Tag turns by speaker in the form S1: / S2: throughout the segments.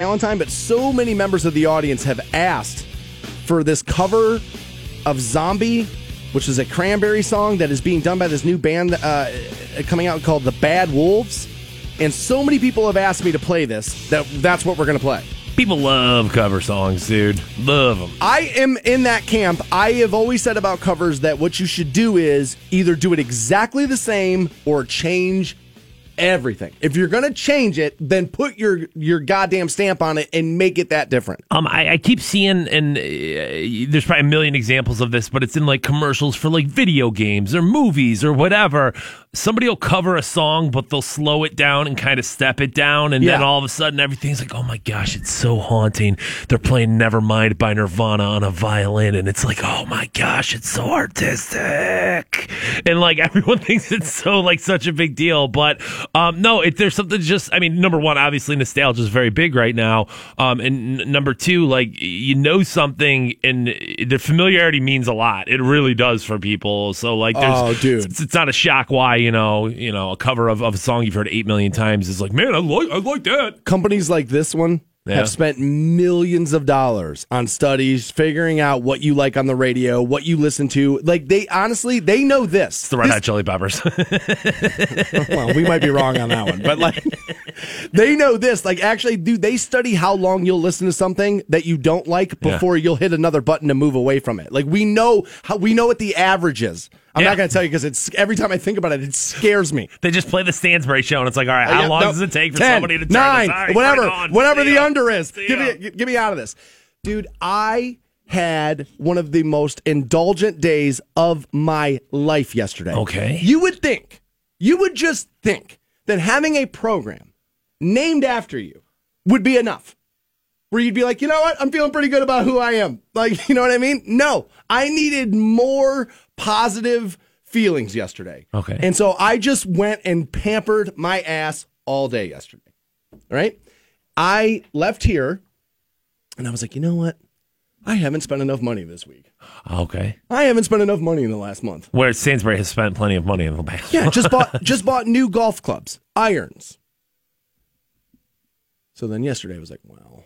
S1: Valentine, but so many members of the audience have asked for this cover of Zombie, which is a cranberry song that is being done by this new band uh, coming out called the Bad Wolves. And so many people have asked me to play this that that's what we're going to play.
S2: People love cover songs, dude. Love them.
S1: I am in that camp. I have always said about covers that what you should do is either do it exactly the same or change everything. If you're going to change it, then put your your goddamn stamp on it and make it that different.
S2: Um, I, I keep seeing, and uh, there's probably a million examples of this, but it's in like commercials for like video games or movies or whatever. Somebody will cover a song, but they'll slow it down and kind of step it down, and then all of a sudden everything's like, oh my gosh, it's so haunting. They're playing Nevermind by Nirvana on a violin, and it's like, oh my gosh, it's so artistic, and like everyone thinks it's so like such a big deal, but um, no, it, there's something just. I mean, number one, obviously nostalgia is very big right now, um, and n- number two, like you know something, and the familiarity means a lot. It really does for people. So like, there's,
S1: Oh, dude.
S2: it's, it's not a shock why you know you know a cover of, of a song you've heard eight million times is like, man, I like I like that.
S1: companies like this one
S2: Yeah.
S1: have spent millions of dollars on studies figuring out what you like on the radio, what you listen to. Like they honestly, they know this.
S2: It's the Red Hot Chili Peppers.
S1: well, we might be wrong on that one, but like they know this. Like actually, do they study how long you'll listen to something that you don't like before you'll hit another button to move away from it. Like we know how we know what the average is. I'm
S2: Yeah.
S1: not going to tell you because it's every time I think about it, it scares me.
S2: they just play the Stansbury show, and it's like, all right, how
S1: Yeah,
S2: long
S1: no,
S2: does it take for
S1: 10,
S2: somebody to turn
S1: nine,
S2: right,
S1: whatever,
S2: on.
S1: whatever the under is. Give me, get me out of this, dude. I had one of the most indulgent days of my life yesterday.
S2: Okay.
S1: you would think, you would just think that having a program named after you would be enough. Where you'd be like, you know what? I'm feeling pretty good about who I am. Like, you know what I mean? No, I needed more positive feelings yesterday.
S2: Okay.
S1: And so I just went and pampered my ass all day yesterday. All right. I left here and I was like, you know what? I haven't spent enough money this week.
S2: Okay.
S1: I haven't spent enough money in the last month.
S2: Where Stansbury has spent plenty of money in the past.
S1: Yeah, just bought just bought new golf clubs, irons. So then yesterday I was like, well,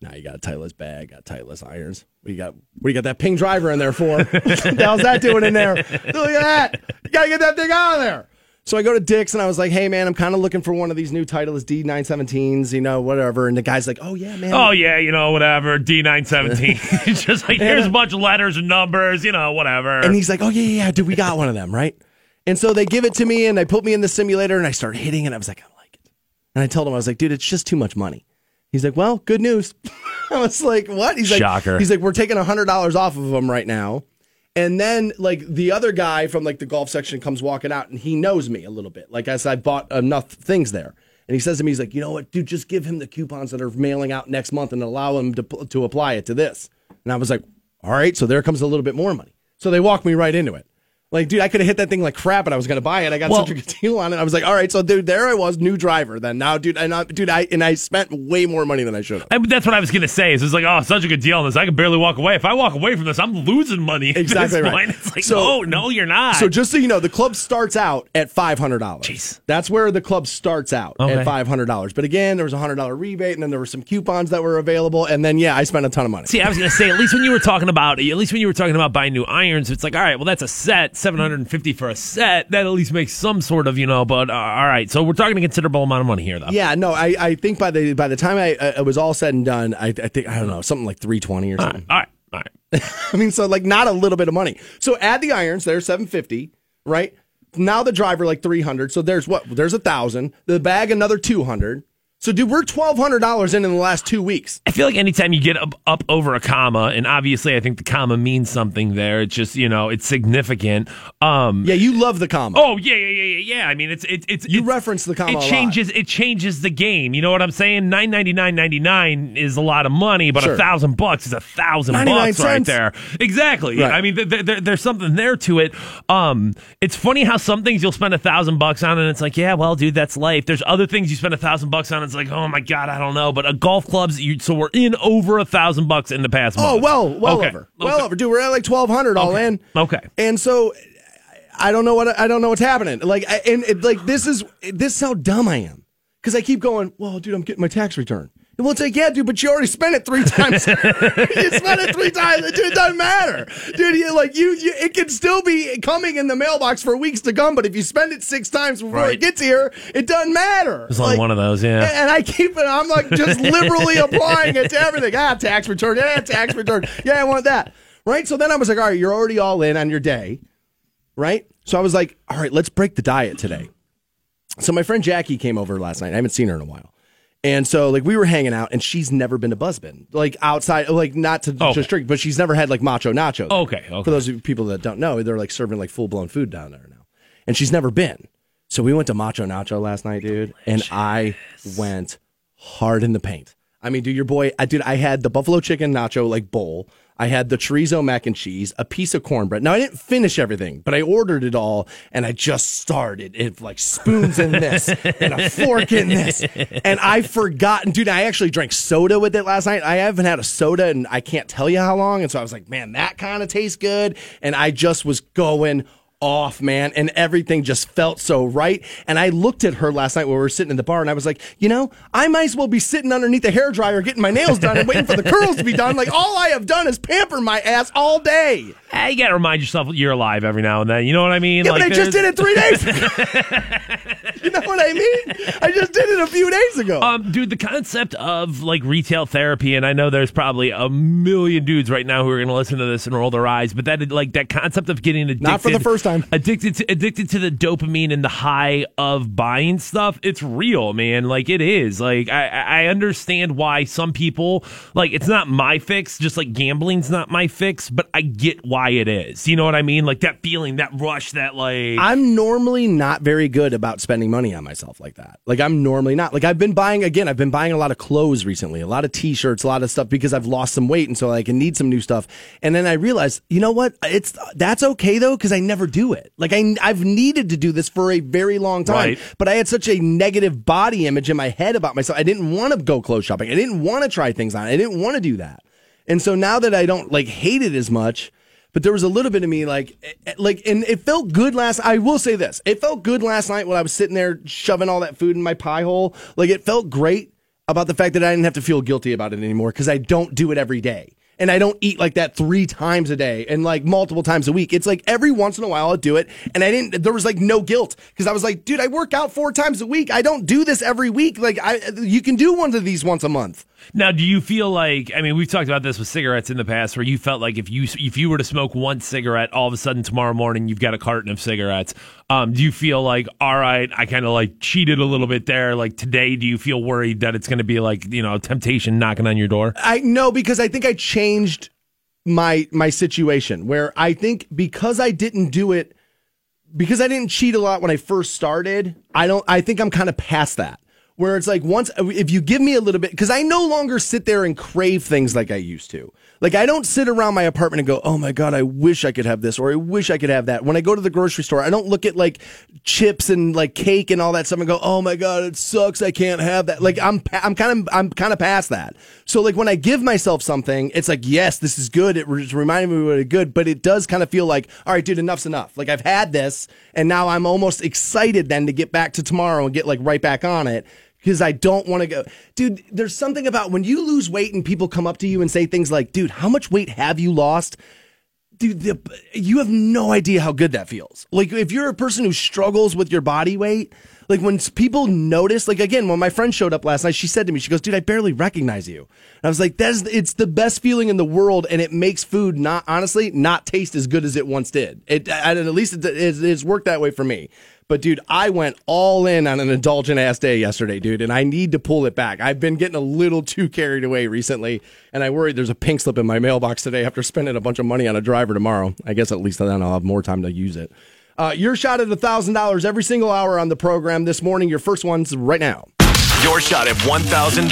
S1: now you got a Titleist bag, got Titleist irons. What you got? You got that ping driver in there for? what the hell's that doing in there? Look at that! You gotta get that thing out of there. So I go to Dick's and I was like, hey man, I'm kind of looking for one of these new Titleist D917s, you know, whatever. And the guy's like, oh yeah, man.
S2: Oh yeah, you know whatever. D nine seventeen. It's just like here's a bunch of letters and numbers. You know whatever.
S1: And he's like, "Oh yeah, yeah, yeah, dude, we got one of them, right?" And so they give it to me, and they put me in the simulator, and I start hitting, and I was like, "I like it." And I told him, I was like, "Dude, it's just too much money." He's like, "Well, good news." I was like, "What?" He's like,
S2: Shocker.
S1: "He's like, we're taking hundred dollars off of them right now." And then like the other guy from like the golf section comes walking out, and he knows me a little bit. Like as I bought enough things there. And he says to me, he's like, you know what, dude, just give him the coupons that are mailing out next month and allow him to, to apply it to this. And I was like, all right, so there comes a little bit more money. So they walk me right into it. Like, dude, I could have hit that thing like crap, and I was going to buy it. I got
S2: Well-
S1: such a good deal on it. I was like, all right, so dude, there I was, new driver. Then now, dude, and I, dude, I and I spent way more money than I should have.
S2: That's what I was gonna say. Is it's like, oh, such a good deal on this. I can barely walk away. If I walk away from this, I'm losing money.
S1: Exactly right.
S2: point. It's like,
S1: So-
S2: no, no, you're not.
S1: So just so you know, the club starts out at five hundred dollars.
S2: Jeez.
S1: That's where the club starts out
S2: Okay.
S1: at five hundred dollars. But again, there was a hundred dollar rebate, and then there were some coupons that were available, and then yeah, I spent a ton of money.
S2: See, I was gonna say, at least when you were talking about, at least when you were talking about buying new irons, it's like, all right, well, that's a set, seven hundred and fifty for a set. That at least makes some sort of, you know. But uh, all right, so we're talking a considerable amount of money here, though.
S1: Yeah, no, I, I think by the by the time I uh, it was all said and done, I, I think I don't know something like three twenty or something.
S2: All right, all right.
S1: I mean, so like not a little bit of money. So add the irons, seven fifty, right? Now the driver like three hundred. So there's what? There's a thousand. The bag another two hundred. So dude, we're twelve hundred dollars in in the last two weeks.
S2: I feel like anytime you get up, up over a comma, and obviously I think the comma means something there. It's just you know it's significant. Um,
S1: Yeah, you love the comma.
S2: Oh yeah, yeah, yeah, yeah, yeah. I mean, it's it's it's
S1: You
S2: it's-
S1: reference the comma a
S2: It changes. It changes the game. You know what I'm saying? Nine ninety nine ninety nine is a lot of money, but a
S1: Sure.
S2: thousand bucks is a thousand bucks right there. Exactly.
S1: Right.
S2: I mean, th- th- th- there's something there to it. Um, it's funny how some things you'll spend a thousand bucks on, and it's like, yeah, well, dude, that's life. There's other things you spend a thousand bucks on. It's like, oh my god, I don't know. But a golf clubs, you, so we're in over a thousand bucks in the past.
S1: Oh
S2: month.
S1: well, well
S2: Okay.
S1: over, well
S2: Okay.
S1: over, dude. We're at like twelve hundred all
S2: Okay.
S1: in.
S2: Okay.
S1: and so I don't know what I don't know what's happening. Like, I, and it, like this is this is how dumb I am because I keep going. Well, dude, I'm getting my tax return, Well, like, yeah, dude, but you already spent it three times. you spent it three times. Dude, it doesn't matter. Dude, you, like, you, you, it can still be coming in the mailbox for weeks to come, but if you spend it six times before
S2: Right.
S1: it gets here, it doesn't matter.
S2: It's on
S1: Like,
S2: one of those, yeah.
S1: and I keep it, I'm like just liberally applying it to everything. Ah, tax return. Yeah, tax return. Yeah, I want that. Right? So then I was like, all right, you're already all in on your day. Right? So I was like, all right, let's break the diet today. So my friend Jackie came over last night. I haven't seen her in a while. And so like we were hanging out and she's never been to Buzzbin. Like outside like not to
S2: Okay.
S1: just drink, but she's never had like macho nacho.
S2: Okay, okay.
S1: For those of you people that don't know, they're like serving like full blown food down there now. And she's never been. So we went to Macho Nacho last night, dude, and I went hard in the paint. I mean, dude, your boy, I dude, I had the buffalo chicken nacho like bowl. I had the chorizo mac and cheese, a piece of cornbread. Now I didn't finish everything, but I ordered it all, and I just started it like spoons in this and a fork in this, and I forgotten, dude. I actually drank soda with it last night. I haven't had a soda, and I can't tell you how long. And so I was like, man, that kind of tastes good, and I just was going off, man, and everything just felt so right. And I looked at her last night when we were sitting in the bar, and I was like, you know, I might as well be sitting underneath the hair dryer getting my nails done and waiting for the curls to be done. Like all I have done is pamper my ass all day.
S2: Hey, you got to remind yourself you're alive every now and then. You know what I mean?
S1: Yeah, but I just did it three days ago. you know what I mean? I just did it a few days ago.
S2: Um, dude, the concept of like retail therapy, and I know there's probably a million dudes right now who are going to listen to this and roll their eyes, but that like that concept of getting addicted,
S1: Not for the first time.
S2: addicted to addicted to the dopamine and the high of buying stuff. It's real, man. Like it is. Like I, I understand why some people like it's not my fix. Just like gambling's not my fix, but I get why it is. You know what I mean? Like that feeling, that rush, that like.
S1: I'm normally not very good about spending money on myself like that. Like I'm normally not. Like I've been buying again, I've been buying a lot of clothes recently, a lot of t-shirts, a lot of stuff because I've lost some weight and so like I need some new stuff. And then I realized, you know what? It's that's okay though cuz I never do it. Like I I've needed to do this for a very long time,
S2: Right.
S1: but I had such a negative body image in my head about myself. I didn't want to go clothes shopping. I didn't want to try things on. I didn't want to do that. And so now that I don't like hate it as much, but there was a little bit of me like eh, like and it felt good last I will say this. It felt good last night when I was sitting there shoving all that food in my pie hole. Like it felt great about the fact that I didn't have to feel guilty about it anymore cuz I don't do it every day. And I don't eat like that three times a day and like multiple times a week. It's like every once in a while I'll do it. And I didn't, there was like no guilt because I was like, dude, I work out four times a week. I don't do this every week. Like I, you can do one of these once a month.
S2: Now, do you feel like? I mean, we've talked about this with cigarettes in the past, where you felt like if you if you were to smoke one cigarette, all of a sudden tomorrow morning you've got a carton of cigarettes. Um, do you feel like, all right, I kind of like cheated a little bit there? Like today, do you feel worried that it's going to be like you know temptation knocking on your door?
S1: I know because I think I changed my my situation where I think because I didn't do it because I didn't cheat a lot when I first started, I don't I think I'm kind of past that. Where it's like once if you give me a little bit cuz I no longer sit there and crave things like I used to. Like I don't sit around my apartment and go, "Oh my god, I wish I could have this or I wish I could have that." When I go to the grocery store, I don't look at like chips and like cake and all that stuff and go, "Oh my god, it sucks. I can't have that." Like I'm I'm kind of I'm kind of past that. So like when I give myself something, it's like, "Yes, this is good. It re- reminded me of it good," but it does kind of feel like, "All right, dude, enough's enough." Like I've had this and now I'm almost excited then to get back to tomorrow and get like right back on it because I don't want to go. Dude, there's something about when you lose weight and people come up to you and say things like, dude, how much weight have you lost? Dude, the, you have no idea how good that feels. Like, if you're a person who struggles with your body weight, like when people notice, like again, when my friend showed up last night, she said to me, she goes, dude, I barely recognize you. And I was like, that's, it's the best feeling in the world. And it makes food not, honestly, not taste as good as it once did. It, at least it, it's worked that way for me. But dude, I went all in on an indulgent ass day yesterday, dude, and I need to pull it back. I've been getting a little too carried away recently, and I worry there's a pink slip in my mailbox today after spending a bunch of money on a driver tomorrow. I guess at least then I'll have more time to use it. Uh, your shot at $1,000 every single hour on the program this morning. Your first one's right now.
S3: Your shot at $1,000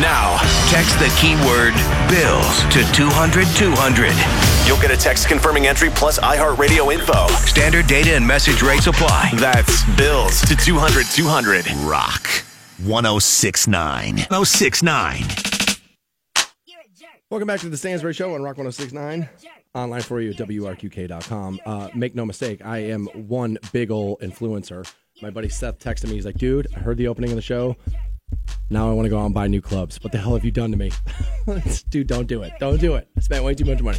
S3: now.
S4: Text the keyword bills to 200 200.
S3: You'll get a text confirming entry plus iHeartRadio info.
S4: Standard data and message rates apply.
S3: That's bills to 200 200.
S4: Rock 1069. 1069.
S1: Welcome back to the Stansbury Show on Rock 1069. Online for you at WRQK.com. Uh, make no mistake, I am one big ol' influencer. My buddy Seth texted me. He's like, dude, I heard the opening of the show. Now I want to go out and buy new clubs. What the hell have you done to me? Dude, don't do it. Don't do it. I spent way too much money.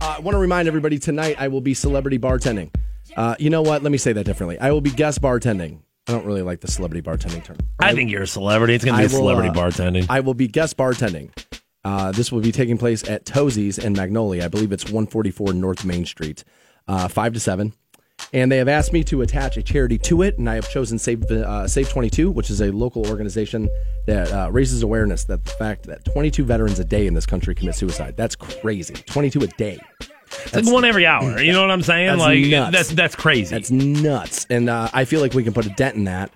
S1: Uh, I want to remind everybody tonight I will be celebrity bartending. Uh, you know what? Let me say that differently. I will be guest bartending. I don't really like the celebrity bartending term.
S2: I think you're a celebrity. It's gonna be
S1: I
S2: a
S1: will,
S2: celebrity
S1: uh,
S2: bartending.
S1: I will be guest bartending. Uh, this will be taking place at Tozie's in Magnolia. I believe it's 144 North Main Street, uh, 5 to 7. And they have asked me to attach a charity to it, and I have chosen Save, uh, Save 22, which is a local organization that uh, raises awareness that the fact that 22 veterans a day in this country commit suicide. That's crazy. 22 a day.
S2: it's like one every hour. You know what I'm saying?
S1: that's
S2: like
S1: nuts.
S2: that's that's crazy.
S1: That's nuts. And uh, I feel like we can put a dent in that.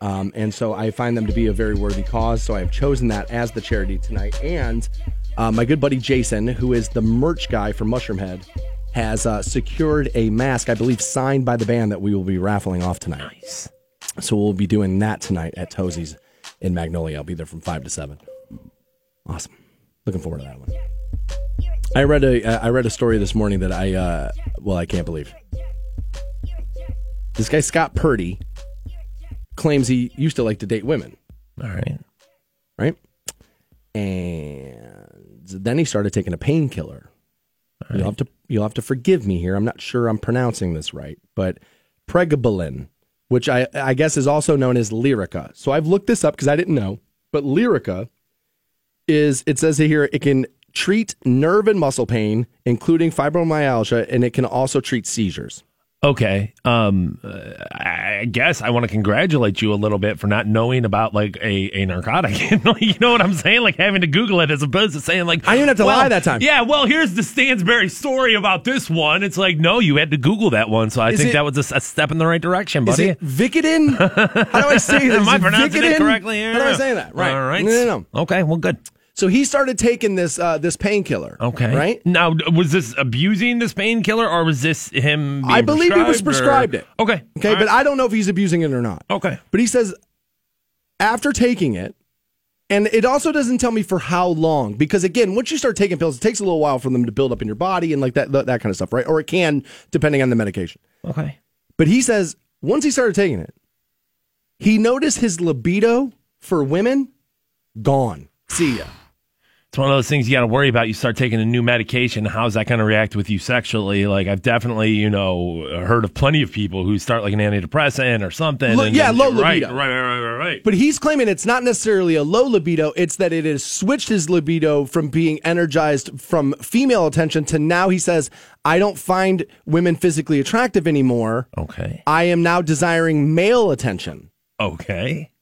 S1: Um, and so I find them to be a very worthy cause. So I have chosen that as the charity tonight. And uh, my good buddy Jason, who is the merch guy for Mushroomhead, has uh, secured a mask, I believe, signed by the band that we will be raffling off tonight.
S2: nice.
S1: So we'll be doing that tonight at Tozie's in Magnolia. I'll be there from 5 to 7. Awesome. Looking forward to that one. I read a uh, I read a story this morning that I uh, well I can't believe. This guy Scott Purdy claims he used to like to date women,
S2: All right.
S1: right? And then he started taking a painkiller. You'll have to you'll have to forgive me here. I'm not sure I'm pronouncing this right, but pregabalin, which I I guess is also known as Lyrica. So I've looked this up because I didn't know, but Lyrica is it says here it can treat nerve and muscle pain, including fibromyalgia, and it can also treat seizures.
S2: Okay. Um, I guess I want to congratulate you a little bit for not knowing about like a, a narcotic. you know what I'm saying? Like having to Google it as opposed to saying like
S1: I didn't have to
S2: well,
S1: lie that time.
S2: Yeah. Well, here's the Stansbury story about this one. It's like no, you had to Google that one, so I
S1: Is
S2: think
S1: it-
S2: that was a step in the right direction,
S1: Is
S2: buddy.
S1: it Vicodin? How do I say this?
S2: Am I
S1: Is
S2: pronouncing it correctly here?
S1: How do I say that? Right.
S2: All right.
S1: No, no, no.
S2: Okay. Well, good.
S1: So he started taking this uh, this painkiller.
S2: Okay.
S1: Right.
S2: Now, was this abusing this painkiller or was this him? Being
S1: I believe he was
S2: prescribed, or-
S1: it.
S2: Okay.
S1: Okay,
S2: All
S1: but
S2: right.
S1: I don't know if he's abusing it or not.
S2: Okay.
S1: But he says after taking it, and it also doesn't tell me for how long because again, once you start taking pills, it takes a little while for them to build up in your body and like that that, that kind of stuff, right? Or it can depending on the medication.
S2: Okay.
S1: But he says once he started taking it, he noticed his libido for women gone. See ya.
S2: It's one of those things you got to worry about. You start taking a new medication. How's that going to react with you sexually? Like I've definitely, you know, heard of plenty of people who start like an antidepressant or something.
S1: Lo- yeah, low
S2: right,
S1: libido.
S2: Right, right, right, right, right.
S1: But he's claiming it's not necessarily a low libido, it's that it has switched his libido from being energized from female attention to now he says, I don't find women physically attractive anymore.
S2: okay.
S1: I am now desiring male attention.
S2: Okay.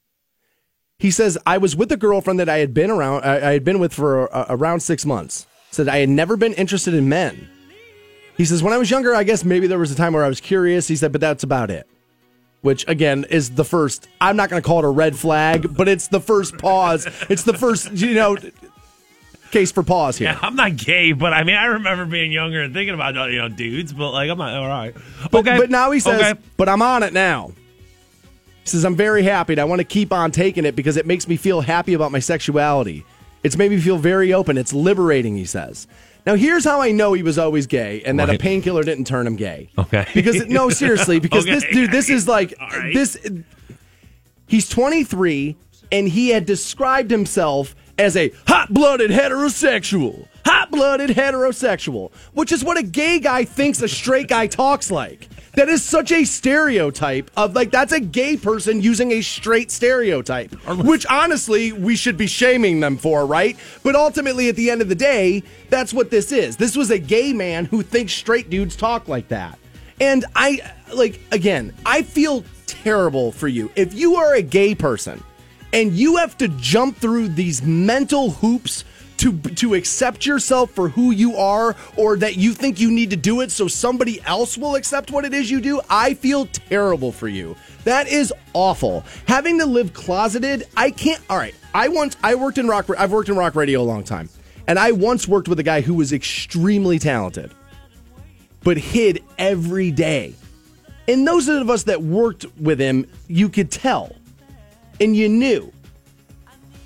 S1: He says, I was with a girlfriend that I had been around, I, I had been with for uh, around six months. Said I had never been interested in men. He says, when I was younger, I guess maybe there was a time where I was curious. He said, but that's about it. Which again is the first. I'm not going to call it a red flag, but it's the first pause. It's the first, you know, case for pause here.
S2: Yeah, I'm not gay, but I mean, I remember being younger and thinking about you know dudes, but like I'm not all right.
S1: But,
S2: okay.
S1: but now he says,
S2: Okay.
S1: but I'm on it now. He says, I'm very happy and I want to keep on taking it because it makes me feel happy about my sexuality. It's made me feel very open. It's liberating, he says. Now, here's how I know he was always gay and that a painkiller didn't turn him gay.
S2: Okay.
S1: Because, no, seriously, because this dude, this is like,
S2: right.
S1: this, he's 23 and he had described himself as a hot blooded heterosexual. Hot blooded heterosexual, which is what a gay guy thinks a straight guy talks like. That is such a stereotype of like, that's a gay person using a straight stereotype, which honestly we should be shaming them for, right? But ultimately, at the end of the day, that's what this is. This was a gay man who thinks straight dudes talk like that. And I, like, again, I feel terrible for you. If you are a gay person and you have to jump through these mental hoops to to accept yourself for who you are or that you think you need to do it so somebody else will accept what it is you do i feel terrible for you. That is awful. Having to live closeted i can't all right i once i worked in rock i've worked in rock radio a long time and i once worked with a guy who was extremely talented but hid every day. And those of us that worked with him you could tell and you knew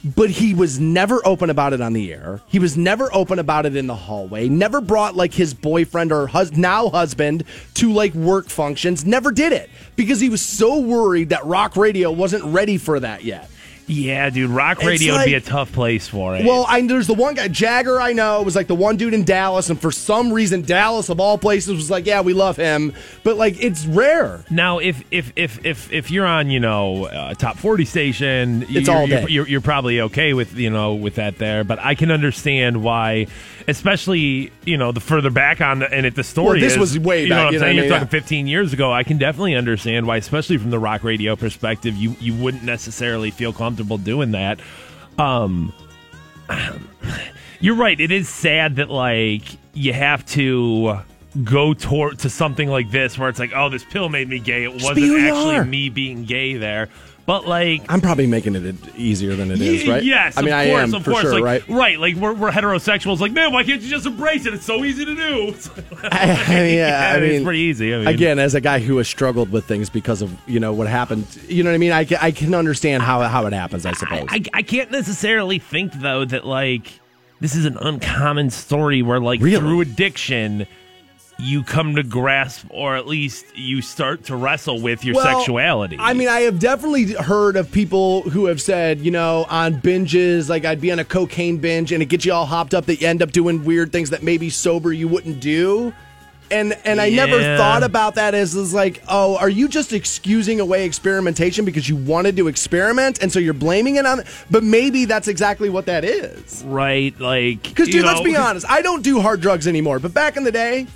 S1: but he was never open about it on the air. He was never open about it in the hallway. Never brought like his boyfriend or hus- now husband to like work functions. Never did it because he was so worried that rock radio wasn't ready for that yet.
S2: Yeah, dude, rock radio would be a tough place for it.
S1: Well, I, there's the one guy, Jagger, I know, was like the one dude in Dallas, and for some reason, Dallas of all places was like, yeah, we love him, but like it's rare.
S2: Now, if if if if if you're on, you know, a top forty station,
S1: It's
S2: you're,
S1: all
S2: you're,
S1: day.
S2: You're, you're probably okay with you know with that there. But I can understand why, especially you know the further back on the, and at the story.
S1: Well, this
S2: is,
S1: was way
S2: You know
S1: back,
S2: what I'm
S1: you know
S2: saying?
S1: what I
S2: You're talking
S1: Yeah.
S2: 15 years ago. I can definitely understand why, especially from the rock radio perspective, you you wouldn't necessarily feel comfortable doing that. Um, you're right. It is sad that like you have to go toward to something like this where it's like, oh, this pill made me gay. It wasn't
S1: be who you
S2: actually me being gay there. But like
S1: I'm probably making it easier than it is, right?
S2: Yes,
S1: I mean,
S2: of
S1: I
S2: course,
S1: am
S2: of
S1: for
S2: course.
S1: sure,
S2: like,
S1: right?
S2: Like we're, we're heterosexuals. Like, man, why can't you just embrace it? It's so easy to do.
S1: yeah, I mean,
S2: it's pretty easy. I mean,
S1: again, as a guy who has struggled with things because of you know what happened, you know what I mean. I, I can understand how how it happens. I suppose.
S2: I, I can't necessarily think though that like this is an uncommon story where like
S1: Really?
S2: through addiction you come to grasp or at least you start to wrestle with your
S1: Well,
S2: sexuality.
S1: I mean, I have definitely heard of people who have said, you know, on binges, like I'd be on a cocaine binge and it gets you all hopped up that you end up doing weird things that maybe sober you wouldn't do. And and I never thought about that as, as like, oh, are you just excusing away experimentation because you wanted to experiment and so you're blaming it on but maybe that's exactly what that is.
S2: right? Like
S1: Because dude, let's be honest, I don't do hard drugs anymore. But back in the day,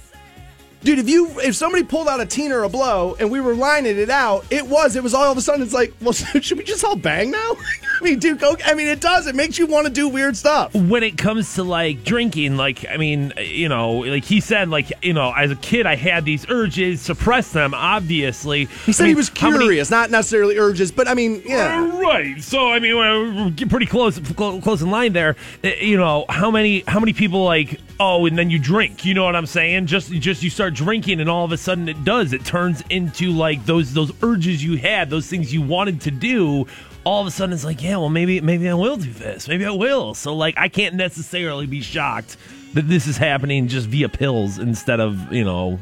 S1: dude, if you if somebody pulled out a teen or a blow and we were lining it out, it was it was all of a sudden it's like, well, should we just all bang now? I mean, dude, coke. I mean, it does. It makes you want to do weird stuff.
S2: when it comes to like drinking, like I mean, you know, like he said, like you know, as a kid, I had these urges, suppressed them, obviously.
S1: He said
S2: I
S1: he was
S2: how many-
S1: curious, not necessarily urges, but I mean, yeah.
S2: Uh, Right. So I mean, we're pretty close, close in line there. Uh, You know, how many, how many people like, oh, and then you drink. You know what I'm saying? Just, just you start drinking, and all of a sudden it does. It turns into like those, those urges you had, those things you wanted to do. All of a sudden, it's like, yeah, well, maybe, maybe I will do this. Maybe I will. So like, I can't necessarily be shocked that this is happening just via pills instead of, you know,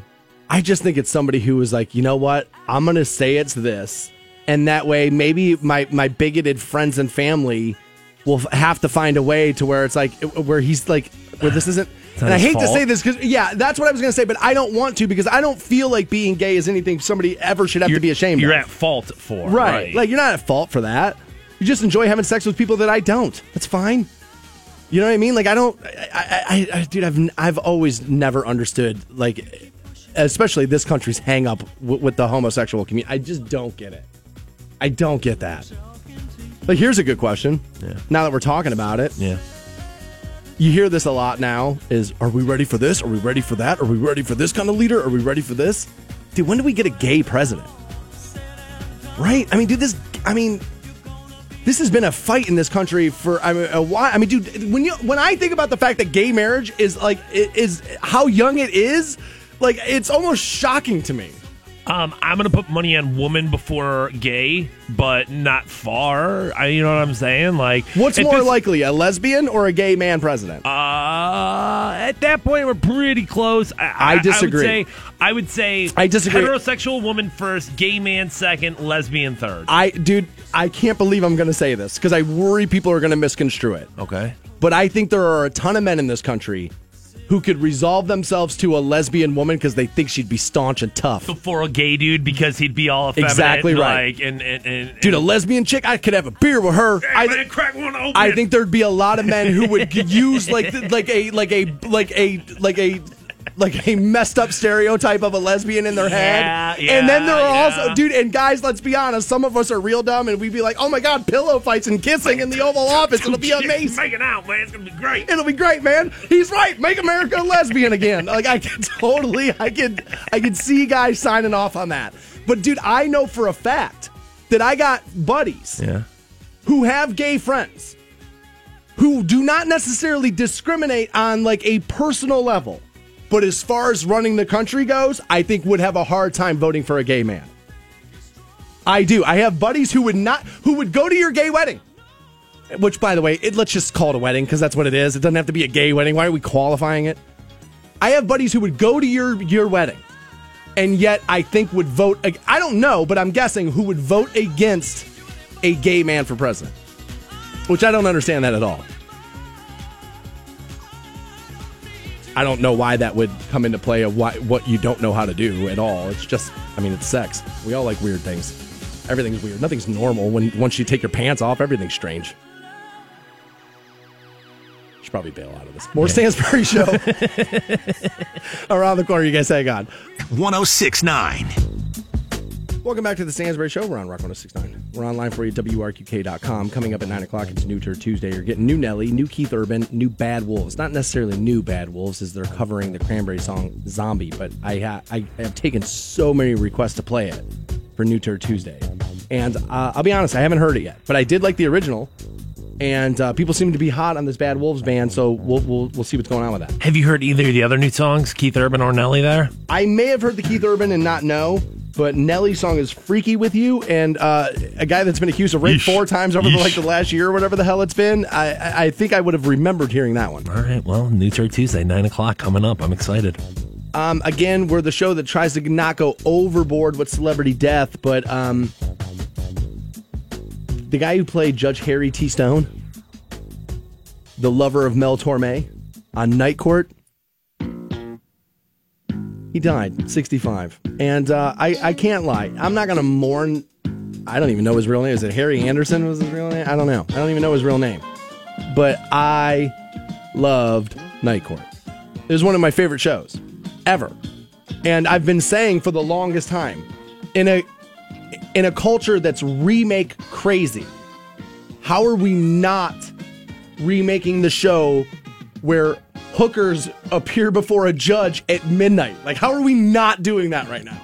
S1: I just think it's somebody who was like, you know what? I'm gonna say it's this, and that way maybe my my bigoted friends and family will have to find a way to where it's like where he's like where this isn't. And I hate to say this because yeah, that's what I was gonna say, but I don't want to because I don't feel like being gay is anything somebody ever should have to
S2: you're,
S1: be ashamed
S2: You're
S1: of.
S2: at fault for
S1: right. Like you're not at fault for that. You just enjoy having sex with people that I don't. That's fine. You know what I mean? Like I don't. I, I, I, I dude, I've I've always never understood like, especially this country's hang up w- with the homosexual community. I just don't get it. I don't get that. Like here's a good question.
S2: Yeah.
S1: Now that we're talking about it,
S2: yeah.
S1: You hear this a lot now. Is are we ready for this? Are we ready for that? Are we ready for this kind of leader? Are we ready for this? Dude, when do we get a gay president? Right? I mean, dude, this. I mean, this has been a fight in this country for I mean, a while. I mean, dude, when you when I think about the fact that gay marriage is like is how young it is, like it's almost shocking to me.
S2: Um, I'm gonna put money on woman before gay, but not far. I, you know what I'm saying? Like,
S1: What's more
S2: this-
S1: likely, a lesbian or a gay man president?
S2: Uh, at that point, we're pretty close. I,
S1: I disagree.
S2: I would say, I would say
S1: I disagree.
S2: Heterosexual woman first, gay man second, lesbian third.
S1: I, dude, I can't believe I'm going to say this because I worry people are going to misconstrue it.
S2: okay.
S1: But I think there are a ton of men in this country who could resolve themselves to a lesbian woman because they think she'd be staunch and tough.
S2: Before a gay dude because he'd be all effeminate.
S1: Exactly right.
S2: Like, and, and, and,
S1: Dude, a lesbian chick, I could have a beer with her.
S2: Hey,
S1: I,
S2: man, crack one open.
S1: I think there'd be a lot of men who would use like like a like a like a like a like a messed up stereotype of a lesbian in their
S2: Yeah,
S1: head. and then there are
S2: yeah,
S1: also dude and guys, let's be honest, some of us are real dumb and we'd be like, "Oh my god, pillow fights and kissing in the Oval Office. It'll be
S2: Chicks
S1: amazing."
S2: Making out, man. It's gonna be great.
S1: It'll be great, man. He's right. Make America a lesbian again. Like I can totally, I could, I could see guys signing off on that. But dude, I know for a fact that I got buddies
S2: Yeah.
S1: who have gay friends who do not necessarily discriminate on like a personal level, but as far as running the country goes, I think would have a hard time voting for a gay man. I do. I have buddies who would not, who would go to your gay wedding which by the way, it, let's just call it a wedding because that's what it is. It doesn't have to be a gay wedding. Why are we qualifying it? I have buddies who would go to your your wedding, and yet I think would vote. I don't know, but I'm guessing who would vote against a gay man for president, which I don't understand that at all. I don't know why that would come into play of why, what you don't know how to do at all. It's just, I mean, it's sex. We all like weird things. Everything's weird. Nothing's normal. When once you take your pants off, everything's strange. Should probably bail out of this. More Stansbury Show around the corner. You guys hang on.
S4: 1069.
S1: Welcome back to the Stansbury Show. We're on Rock 1069. We're online for you at WRQK.com. Coming up at 9 o'clock, it's New Turd Tuesday. You're getting new Nelly, new Keith Urban, new Bad Wolves. Not necessarily new Bad Wolves, as they're covering the Cranberry song Zombie, but I, ha- I have taken so many requests to play it for New Turd Tuesday. And uh, I'll be honest, I haven't heard it yet, but I did like the original. And uh, people seem to be hot on this Bad Wolves band, so we'll, we'll, we'll see what's going on with that.
S2: Have you heard either of the other new songs, Keith Urban or Nelly? There,
S1: I may have heard the Keith Urban and not know, but Nelly's song is "Freaky with You," and uh, a guy that's been accused of rape
S2: Yeesh.
S1: four times over the, like the last year or whatever the hell it's been. I, I- think I would have remembered hearing that one.
S2: all right. Well, New Turd Tuesday, nine o'clock coming up. I'm excited.
S1: Um, again, we're the show that tries to not go overboard with celebrity death, but um, the guy who played Judge Harry T. Stone, the lover of Mel Torme on Night Court, he died, 65. And uh, I, I can't lie. I'm not going to mourn. I don't even know his real name. Is it Harry Anderson was his real name? I don't know. I don't even know his real name. But I loved Night Court. It was one of my favorite shows ever. And I've been saying for the longest time in a in a culture that's remake crazy, how are we not remaking the show where hookers appear before a judge at midnight? Like how are we not doing that right now?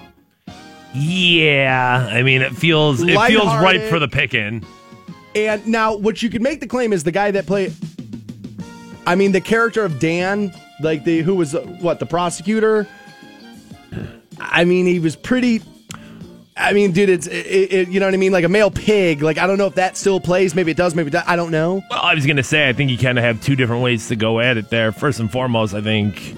S2: Yeah, I mean, it feels it feels ripe for the picking.
S1: And now, what you could make the claim is the guy that played. I mean, the character of Dan, like the who was what the prosecutor. I mean, he was pretty. I mean, dude, it's it, it, you know what I mean, like a male pig. Like I don't know if that still plays. Maybe it does. Maybe it does. I don't know.
S2: Well, I was gonna say, I think you kind of have two different ways to go at it there. First and foremost, I think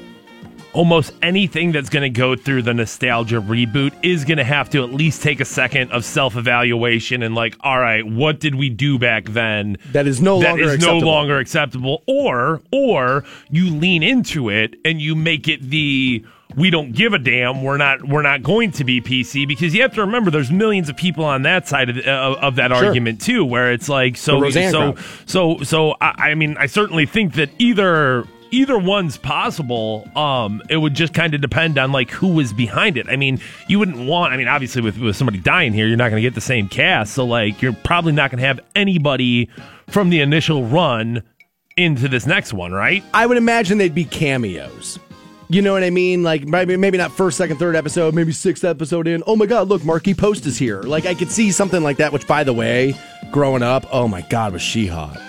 S2: almost anything that's going to go through the nostalgia reboot is going to have to at least take a second of self-evaluation and like all right what did we do back then
S1: That is no
S2: that
S1: longer
S2: is
S1: acceptable.
S2: no longer acceptable or or you lean into it and you make it the we don't give a damn we're not we're not going to be pc because you have to remember there's millions of people on that side of, the, of, of that
S1: Sure.
S2: argument too where it's like
S1: The
S2: so so so so I, I mean I certainly think that either either one's possible. Um, it would just kind of depend on like who was behind it. I mean, you wouldn't want. I mean, obviously with with somebody dying here, you're not going to get the same cast. So like, you're probably not going to have anybody from the initial run into this next one, right?
S1: I would imagine they'd be cameos. You know what I mean? Like maybe maybe not first, second, third episode, maybe sixth episode in. Oh my God! Look, Markie Post is here. Like I could see something like that. Which, by the way, growing up, oh my God, was she hot?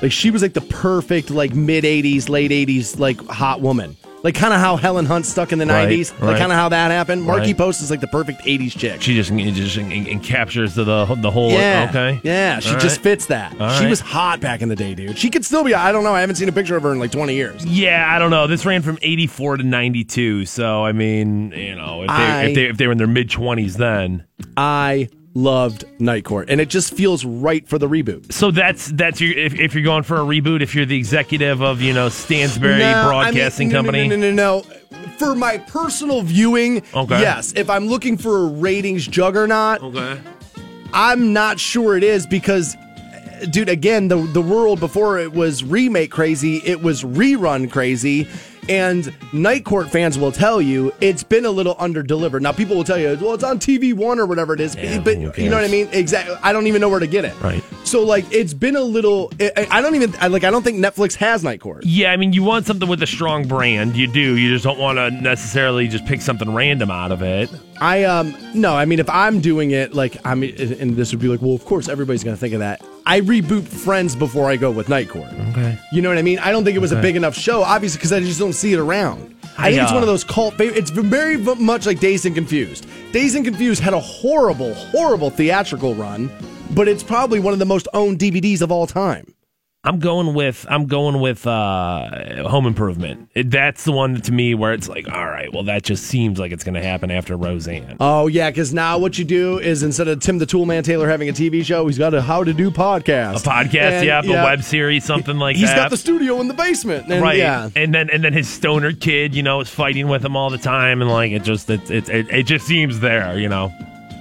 S1: Like she was like the perfect like mid '80s, late '80s like hot woman. Like kind of how Helen Hunt stuck in the
S2: Right,
S1: '90s. Like
S2: right.
S1: kind of how that happened. Markie
S2: Right.
S1: Post is like the perfect '80s chick.
S2: She just just captures the the, the whole.
S1: yeah.
S2: Okay.
S1: Yeah, she
S2: All
S1: just fits that.
S2: All
S1: she was hot back in the day, dude. She could still be. I don't know. I haven't seen a picture of her in like 20 years.
S2: Yeah, I don't know. This ran from eighty four to ninety two. So I mean, you know, if they,
S1: I-
S2: if they if they were in their mid twenties then.
S1: I loved Night Court, and it just feels right for the reboot.
S2: So that's that's your if, if you're going for a reboot, if you're the executive of you know Stansbury
S1: No, I mean,
S2: Broadcasting
S1: no, no,
S2: Company.
S1: No, no, no, no. For my personal viewing,
S2: Okay.
S1: yes. If I'm looking for a ratings juggernaut,
S2: Okay.
S1: I'm not sure it is because, dude, again, the the world before it was remake crazy, it was rerun crazy. And Night Court fans will tell you it's been a little underdelivered. Now, people will tell you, well, it's on TV One or whatever it is,
S2: Yeah,
S1: but you know what I mean? Exactly. I don't even know where to get it.
S2: Right.
S1: So, like, it's been a little. I I don't even like. I don't think Netflix has Night Court.
S2: Yeah, I mean, you want something with a strong brand. You do. You just don't want to necessarily just pick something random out of it.
S1: I um no, I mean if I'm doing it like I mean and this would be like, well, of course everybody's gonna think of that. I reboot Friends before I go with Night Court.
S2: Okay.
S1: You know what I mean? I don't think it was a big enough show, obviously, because I just don't see it around. I,
S2: I,
S1: think it's one of those cult favorite. It's very much like Dazed and Confused. Dazed and Confused had a horrible, horrible theatrical run, but it's probably one of the most owned DVDs of all time.
S2: I'm going with I'm going with uh, Home Improvement. It, that's the one to me where it's like, all right, well, that just seems like it's going to happen after Roseanne.
S1: Oh yeah, because now what you do is instead of Tim the Toolman Taylor having a TV show, he's got a How to Do podcast.
S2: A podcast,
S1: And,
S2: yeah, a web series, something like
S1: He's
S2: that.
S1: He's got the studio in the basement, and,
S2: right,
S1: Yeah,
S2: and then and then his stoner kid, you know, is fighting with him all the time, and like it just it it it, it just seems there, you know.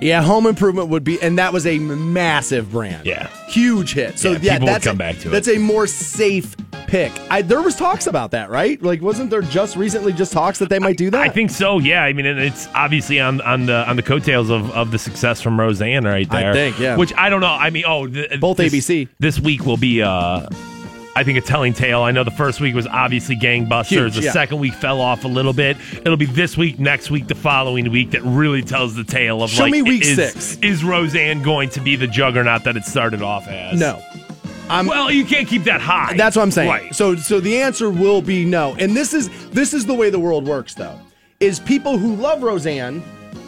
S1: Yeah. Home Improvement would be, and that was a massive brand.
S2: Yeah.
S1: huge hit. So
S2: Yeah,
S1: yeah, that's
S2: come
S1: a,
S2: back to it.
S1: That's a more safe pick. I, there was talks about that, right? Like, wasn't there just recently just talks that they might do that?
S2: I think so. Yeah, I mean, it's obviously on on the on the coattails of, of the success from Roseanne right there.
S1: I think, yeah.
S2: Which I don't know. I mean, oh, th-
S1: Both
S2: this,
S1: ABC.
S2: This week will be. uh I think a telling tale. I know the first week was obviously gangbusters.
S1: Huge,
S2: the
S1: yeah.
S2: second week fell off a little bit. It'll be this week, next week, the following week that really tells the tale of
S1: Show
S2: like
S1: me week
S2: is,
S1: six.
S2: Is Roseanne going to be the juggernaut that it started off as?
S1: no. I'm,
S2: Well, you can't keep that high.
S1: That's what I'm saying.
S2: Right.
S1: So so the answer will be no. And this is this is the way the world works though. Is people who love Roseanne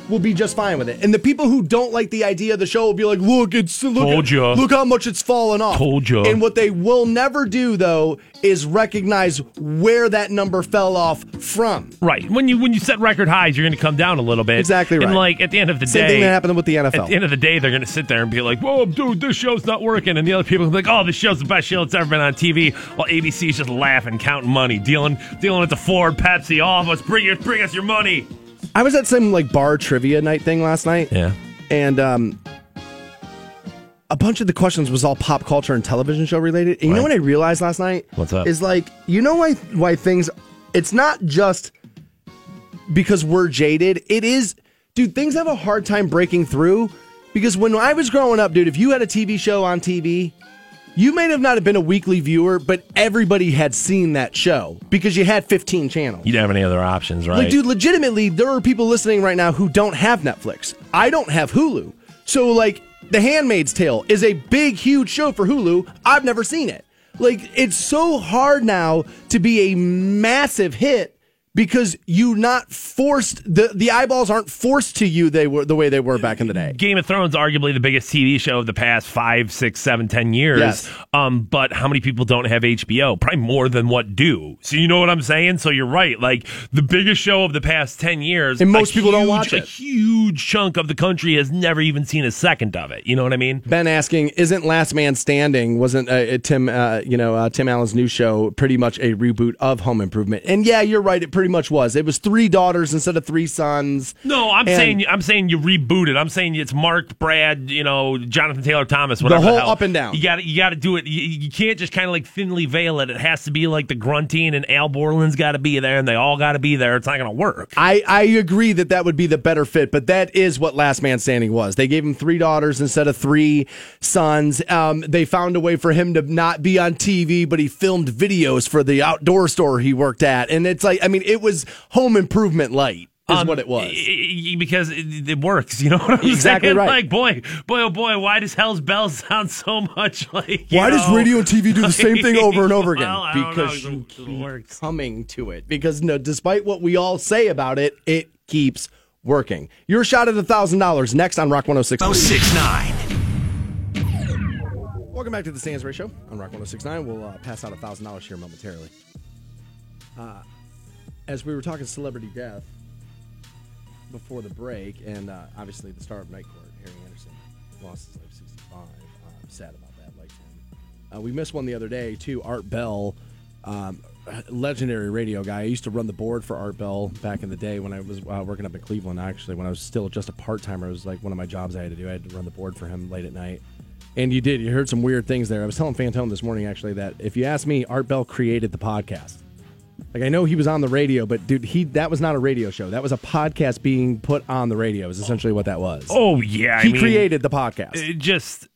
S1: will be just fine with it. And the people who don't like the idea of the show will be like, "Look, it's look look how much it's fallen off."
S2: Told ya.
S1: And what they will never do though is recognize where that number fell off from.
S2: Right. When you when you set record highs, you're going to come down a little bit.
S1: Exactly
S2: And like at the end of the
S1: Same
S2: day,
S1: thing that happened with the NFL.
S2: At the end of the day, they're going to sit there and be like, "Whoa, dude, this show's not working," and the other people be like, "Oh, this show's the best show that's ever been on TV." While ABC's just laughing, counting money, dealing dealing with the Ford, Pepsi, all of us. Bring your bring us your money.
S1: I was at some like bar trivia night thing last night.
S2: Yeah.
S1: and um, a bunch of the questions was all pop culture and television show related. And you know
S2: Right.
S1: what I realized last night?
S2: What's up?
S1: Is like you know why why things. It's not just because we're jaded. It is, dude. Things have a hard time breaking through because when I was growing up, dude, if you had a TV show on TV. You may have not have been a weekly viewer, but everybody had seen that show because you had 15 channels.
S2: You don't have any other options, right?
S1: Like, dude, legitimately, there are people listening right now who don't have Netflix. I don't have Hulu. So, like, The Handmaid's Tale is a big, huge show for Hulu. I've never seen it. Like, it's so hard now to be a massive hit because you not forced the the eyeballs aren't forced to you they were the way they were back in the day.
S2: Game of Thrones, arguably the biggest TV show of the past five, six, seven, ten years.
S1: Yes.
S2: Um, but how many people don't have HBO? Probably more than what do. So you know what I'm saying? So you're right. Like the biggest show of the past ten years,
S1: And most people don't
S2: huge-
S1: watch
S2: A huge chunk of the country has never even seen a second of it. You know what I mean?
S1: Ben asking, "Isn't Last Man Standing wasn't uh, Tim? Uh, you know, uh, Tim Allen's new show pretty much a reboot of Home Improvement?" And yeah, you're right. It pretty much was. It was three daughters instead of three sons.
S2: No, I'm
S1: And-
S2: saying I'm saying you rebooted. I'm saying it's Mark, Brad, you know, Jonathan Taylor Thomas, whatever.
S1: whole
S2: hell.
S1: up and down.
S2: You got you got to do it. You, you can't just kind of like thinly veil it. It has to be like the grunting and Al Borland's got to be there, and they all got to be there. It's not going to work.
S1: I, I agree that that would be the better fit, but that is what Last Man Standing was. They gave him three daughters instead of three sons. Um, they found a way for him to not be on TV, but he filmed videos for the outdoor store he worked at. And it's like, I mean, it was home improvement light, is
S2: Um,
S1: what it was.
S2: i- i- because it, it works. You know what I'm
S1: Exactly
S2: saying?
S1: right.
S2: Like, boy, boy, oh boy, why does Hell's Bells sound so much like? you
S1: Why does radio and TV do the same thing over and over again?
S2: Well,
S1: because
S2: know.
S1: you
S2: It
S1: keep
S2: works.
S1: coming to it. Because no, despite what we all say about it, it keeps working. Your shot at a thousand dollars next on Rock 106.
S4: 1069.
S1: Welcome back to the Stansbury Show on Rock 1069. We'll uh, pass out a thousand dollars here momentarily. Uh, as we were talking celebrity death before the break, and uh, obviously the star of Night Court, Harry Anderson, lost his life at 65. Uh, I'm sad about that, like him. Uh, we missed one the other day too. Art Bell, um, legendary radio guy. I used to run the board for Art Bell back in the day when I was uh, working up in Cleveland. Actually, when I was still just a part timer, it was like one of my jobs I had to do. I had to run the board for him late at night. And you did. You heard some weird things there. I was telling Fantone this morning actually that if you ask me, Art Bell created the podcast. Like I know he was on the radio, but dude, he that was not a radio show. That was a podcast being put on the radio. Is essentially what that was.
S2: Oh yeah,
S1: he
S2: I mean,
S1: created the podcast.
S2: it just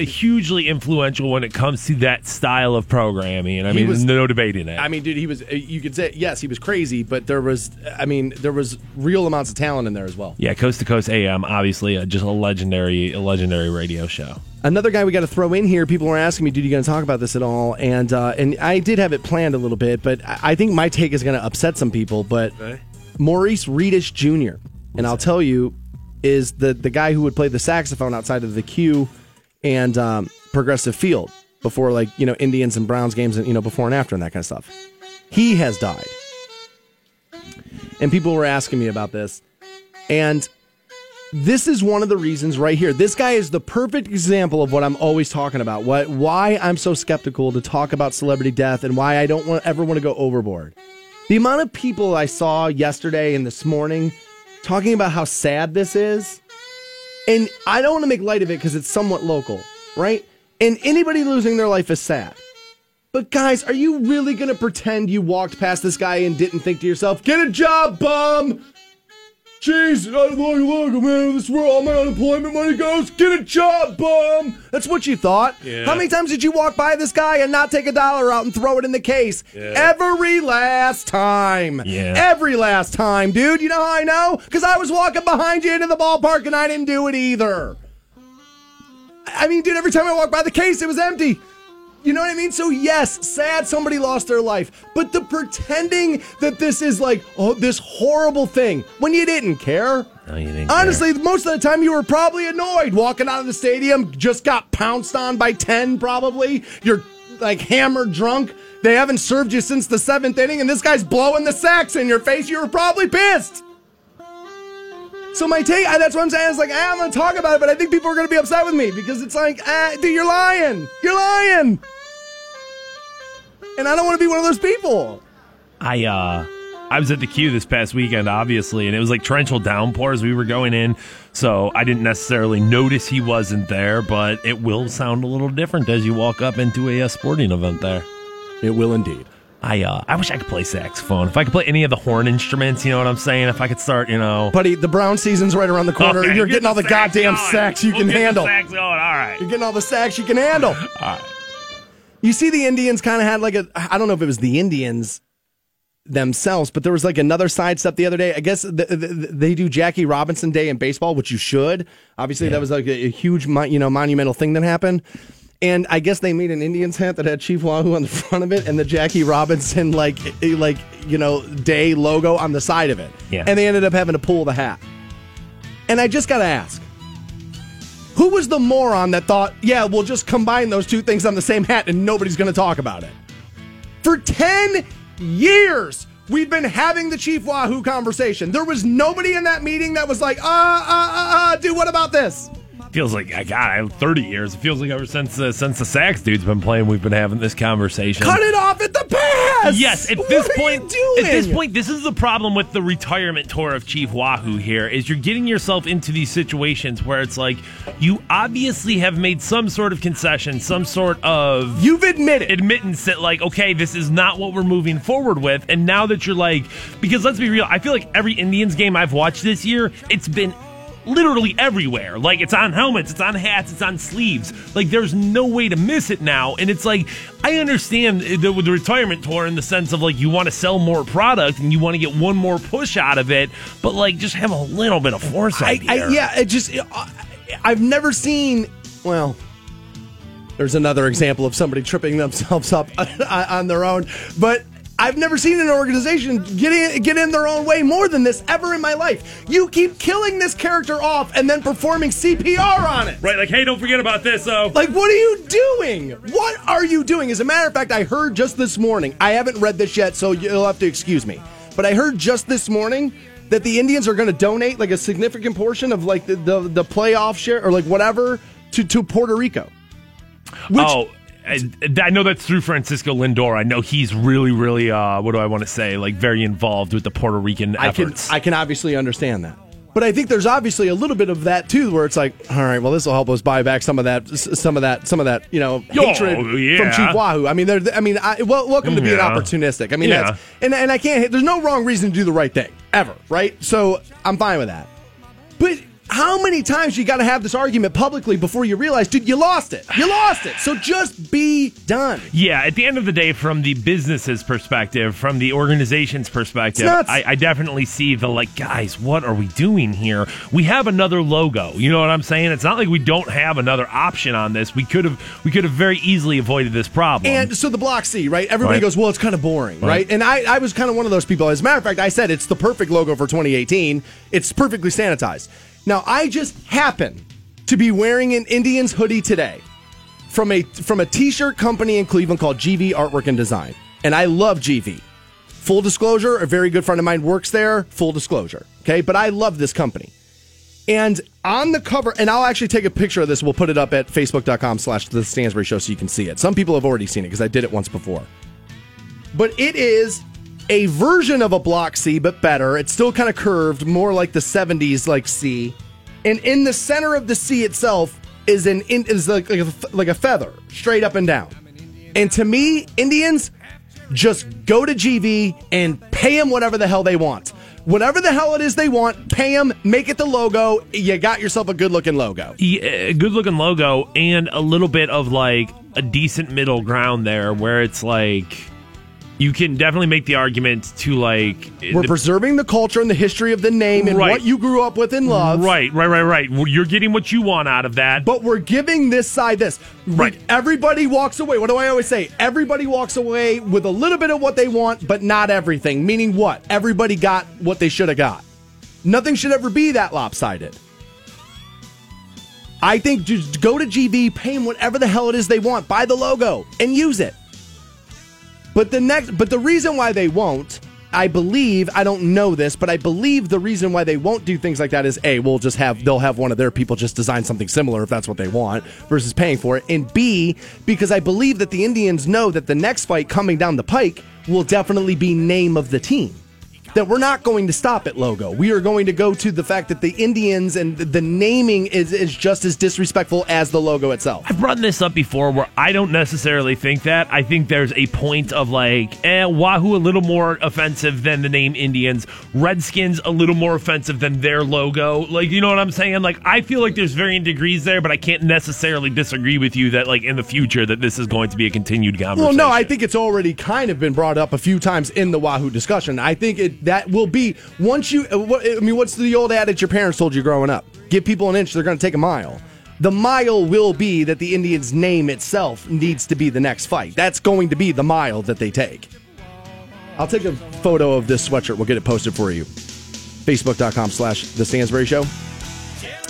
S2: hugely influential when it comes to that style of programming. And I
S1: He
S2: mean,
S1: was-
S2: no debating it.
S1: I mean, dude, he was. You could say yes, he was crazy, but there was. I mean, there was real amounts of talent in there as well.
S2: yeah, Coast to Coast AM, obviously, uh, just a legendary, a legendary radio show.
S1: Another guy we got to throw in here. People were asking me, "Dude, you going to talk about this at all?" And uh, and I did have it planned a little bit, but I I think my take is going to upset some people. But Maurice Reedus Jr. and I'll tell you, is the the guy who would play the saxophone outside of the Q and um, Progressive Field before like you know Indians and Browns games and you know before and after and that kind of stuff. He has died, and people were asking me about this, and this is one of the reasons right here. This guy is the perfect example of what I'm always talking about. What why I'm so skeptical to talk about celebrity death and why I don't want, ever want to go overboard. The amount of people I saw yesterday and this morning talking about how sad this is, and I don't want to make light of it because it's somewhat local, right? And anybody losing their life is sad. But guys, are you really going to pretend you walked past this guy and didn't think to yourself, "Get a job, bum"? Jeez, I look, look, man, this is where all my unemployment money goes. Get a job, bum. That's what you thought.
S2: Yeah.
S1: How many times did you walk by this guy and not take a dollar out and throw it in the case? Every last time.
S2: Yeah.
S1: Every last time, dude. You know how I know? Because I was walking behind you into the ballpark and I didn't do it either. I mean, dude, every time I walked by the case, it was empty. You know what I mean? So yes, sad somebody lost their life, but the pretending that this is like oh this horrible thing when you didn't care.
S2: No, you didn't
S1: Honestly, most of the time you were probably annoyed walking out of the stadium, just got pounced on by 10 probably. You're like hammered drunk. They haven't served you since the 7th inning and this guy's blowing the sacks in your face. You were probably pissed. So my take, I- that's what I'm saying. It's like, ah, I'm going to talk about it, but I think people are going to be upset with me because it's like, ah, dude, you're lying. You're lying. And I don't want to be one of those people.
S2: I uh I was at the Q this past weekend, obviously, and it was like torrential downpours. We were going in, so I didn't necessarily notice he wasn't there, but it will sound a little different as you walk up into a, uh sporting event there.
S1: It will indeed.
S2: I uh, I wish I could play saxophone. If I could play any of the horn instruments, you know what I'm saying? If I could start, you know.
S1: Buddy, the Brown season's right around the corner.
S2: Okay,
S1: You're
S2: get
S1: getting all the
S2: sax
S1: goddamn
S2: going.
S1: sacks you
S2: We'll
S1: can
S2: get the
S1: handle.
S2: sax going. All right.
S1: You're getting all the sacks you can handle.
S2: All right.
S1: You see, the Indians kind of had like a, I don't know if it was the Indians themselves, but there was like another sidestep the other day. I guess th- th- th- they do Jackie Robinson Day in baseball, which you should. Obviously, that was like a, a huge, mon- you know, monumental thing that happened. And I guess they made an Indians hat that had Chief Wahoo on the front of it and the Jackie Robinson like eh, like you know day logo on the side of it.
S2: Yeah.
S1: And they ended up having to pull the hat. And I just got to ask, who was the moron that thought, yeah, we'll just combine those two things on the same hat and nobody's going to talk about it? For 10 years, we've been having the Chief Wahoo conversation. There was nobody in that meeting that was like, uh, uh, uh, uh, dude, what about this?
S2: Feels like I got 30 years. It feels like ever since uh, since the sax dude's been playing, we've been having this conversation.
S1: Cut it off at the pass!
S2: Yes, at
S1: What
S2: this point, at this point, this is the problem with the retirement tour of Chief Wahoo. Here is you're getting yourself into these situations where it's like you obviously have made some sort of concession, some sort of
S1: You've admitted.
S2: admittance that like okay this is not what we're moving forward with and now that you're like because let's be real i feel like every indians game i've watched this year it's been literally everywhere like it's on helmets it's on hats it's on sleeves like there's no way to miss it now and it's like i understand the, the retirement tour in the sense of like you want to sell more product and you want to get one more push out of it but like just have a little bit of foresight
S1: I. I, yeah, it just I, I've never seen. Well, there's another example of somebody tripping themselves up on their own, but. I've never seen an organization get in, get in their own way more than this ever in my life. You keep killing this character off and then performing CPR on it.
S2: right like hey don't forget about this though
S1: Like, what are you doing? What are you doing? As a matter of fact, I heard just this morning, I haven't read this yet, so you'll have to excuse me. But I heard just this morning that the Indians are going to donate like a significant portion of like the, the, the playoff share or like whatever to, to Puerto Rico. Which,
S2: oh, I, I know that's through Francisco Lindor. I know he's really, really, uh, what do I want to say, like very involved with the Puerto Rican
S1: I can. I can obviously understand that. But I think there's obviously a little bit of that too, where it's like, all right, well, this will help us buy back some of that, some of that, some of that, you know,
S2: Oh,
S1: hatred
S2: yeah.
S1: from Chief Wahoo. I mean, they're, I mean, I, well, welcome to being
S2: Yeah.
S1: opportunistic. I mean,
S2: Yeah.
S1: that's and and I can't. There's no wrong reason to do the right thing ever, right? So I'm fine with that. But how many times you got to have this argument publicly before you realize, dude, you lost it. You lost it. So just be done.
S2: yeah, at the end of the day, from the business's perspective, from the organization's perspective, I, I definitely see the like, guys, what are we doing here? We have another logo. You know what I'm saying? It's not like we don't have another option on this. We could have, we could have very easily avoided this problem.
S1: And so the block C, right? Everybody
S2: Right.
S1: goes, well, it's kind of boring, right?
S2: Right.
S1: And I, I was kind of one of those people. As a matter of fact, I said it's the perfect logo for 2018. It's perfectly sanitized. Now, I just happen to be wearing an Indians hoodie today from a from a t-shirt company in Cleveland called GV Artwork and Design. And I love GV. Full disclosure, a very good friend of mine works there. Full disclosure. Okay. But I love this company. And on the cover, and I'll actually take a picture of this. We'll put it up at facebook.com slash the Stansbury Show so you can see it. Some people have already seen it because I did it once before. But it is a version of a block C, but better. It's still kind of curved, more like the 70s like C. And in the center of the C itself is an is like like a, like a feather, straight up and down. And to me, Indians just go to GV and pay them whatever the hell they want. Whatever the hell it is they want, pay them, make it the logo. You got yourself a good looking logo.
S2: Yeah, eh, good looking logo and a little bit of like a decent middle ground there where it's like you can definitely make the argument to like
S1: We're
S2: the-
S1: preserving the culture and the history of the name and
S2: Right.
S1: what you grew up with and love.
S2: right, right, right, right. Well, You're getting what you want out of that.
S1: But we're giving this side this.
S2: Right.
S1: Everybody walks away. What do I always say? Everybody walks away with a little bit of what they want, but not everything. Meaning what? Everybody got what they should have got. Nothing should ever be that lopsided. I think just go to GV, pay them whatever the hell it is they want, buy the logo, and use it. But the next, but the reason why they won't, I believe, I don't know this, but I believe the reason why they won't do things like that is a, we'll just have they'll have one of their people just design something similar if that's what they want versus paying for it, and b, because I believe that the Indians know that the next fight coming down the pike will definitely be name of the team. That we're not going to stop at logo. We are going to go to the fact that the Indians and the naming is, is just as disrespectful as the logo itself.
S2: I've brought this up before where I don't necessarily think that. I think there's a point of like, eh, Wahoo a little more offensive than the name Indians, Redskins a little more offensive than their logo. Like, you know what I'm saying? Like, I feel like there's varying degrees there, but I can't necessarily disagree with you that, like, in the future, that this is going to be a continued conversation.
S1: Well, no, I think it's already kind of been brought up a few times in the Wahoo discussion. I think it that will be once you. uh, I mean, what's the old adage your parents told you growing up? Give people an inch, they're going to take a mile. The mile will be that the Indians' name itself needs to be the next fight. That's going to be the mile that they take. I'll take a photo of this sweatshirt. We'll get it posted for you. Facebook.com slash The Stansbury Show.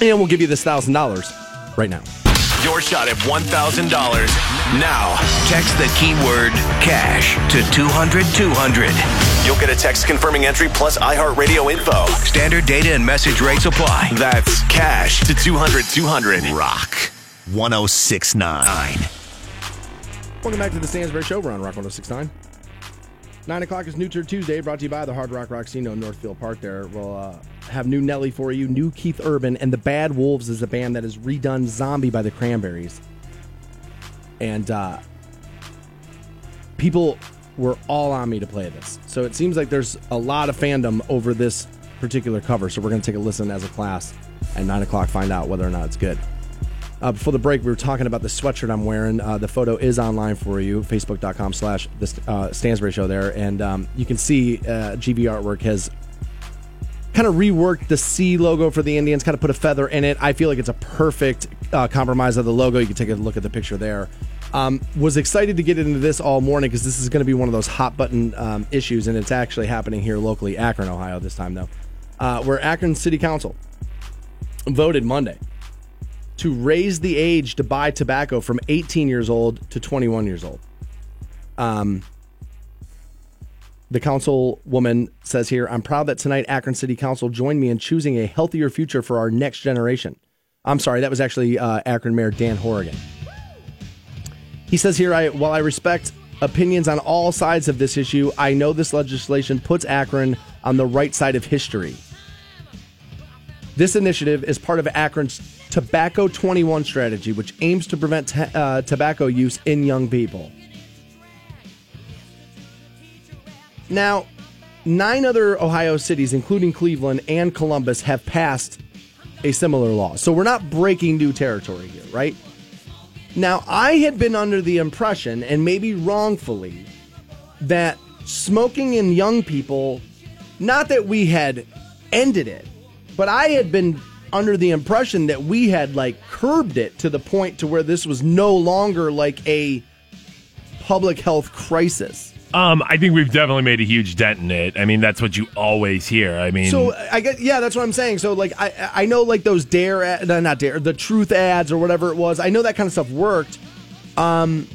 S1: And we'll give you this $1,000 right now.
S3: Your shot at $1,000 now.
S4: Text the keyword cash to 200 200.
S3: You'll get a text confirming entry plus iHeartRadio info.
S4: Standard data and message rates apply.
S3: That's cash to 200 200.
S5: Rock 1069.
S1: Welcome back to the Stansbury Show. We're on Rock 1069. 9 o'clock is New Turd Tuesday, brought to you by the Hard Rock Rocksino in Northfield Park there. We'll uh, have new Nelly for you, new Keith Urban, and the Bad Wolves is a band that has redone Zombie by the Cranberries. And uh, people were all on me to play this. So it seems like there's a lot of fandom over this particular cover. So we're going to take a listen as a class at 9 o'clock, find out whether or not it's good. Uh, before the break, we were talking about the sweatshirt I'm wearing. Uh, the photo is online for you, facebook.com slash the uh, Stansbury Show there. And um, you can see uh, GV Artwork has kind of reworked the C logo for the Indians, kind of put a feather in it. I feel like it's a perfect uh, compromise of the logo. You can take a look at the picture there. Um, was excited to get into this all morning because this is going to be one of those hot button um, issues, and it's actually happening here locally, Akron, Ohio, this time though, uh, where Akron City Council voted Monday to raise the age to buy tobacco from 18 years old to 21 years old. Um, the councilwoman says here, I'm proud that tonight Akron City Council joined me in choosing a healthier future for our next generation. I'm sorry, that was actually uh, Akron Mayor Dan Horrigan. He says here, I, while I respect opinions on all sides of this issue, I know this legislation puts Akron on the right side of history. This initiative is part of Akron's Tobacco 21 strategy, which aims to prevent ta- uh, tobacco use in young people. Now, nine other Ohio cities, including Cleveland and Columbus, have passed a similar law. So we're not breaking new territory here, right? Now, I had been under the impression, and maybe wrongfully, that smoking in young people, not that we had ended it, but I had been under the impression that we had like curbed it to the point to where this was no longer like a public health crisis.
S2: Um, I think we've definitely made a huge dent in it. I mean, that's what you always hear. I mean,
S1: So I guess yeah, that's what I'm saying. So like I I know like those dare ad, not dare the truth ads or whatever it was. I know that kind of stuff worked. Um,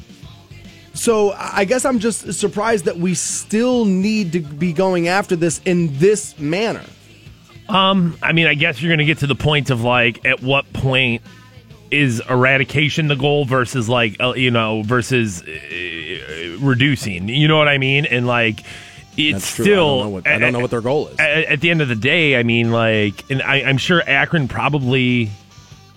S1: so I guess I'm just surprised that we still need to be going after this in this manner.
S2: Um, I mean, I guess you're going to get to the point of like, at what point is eradication the goal versus like, uh, you know, versus uh, reducing? You know what I mean? And like, it's still.
S1: I don't know what, I don't know what their goal is.
S2: At, at the end of the day, I mean, like, and I, I'm sure Akron probably.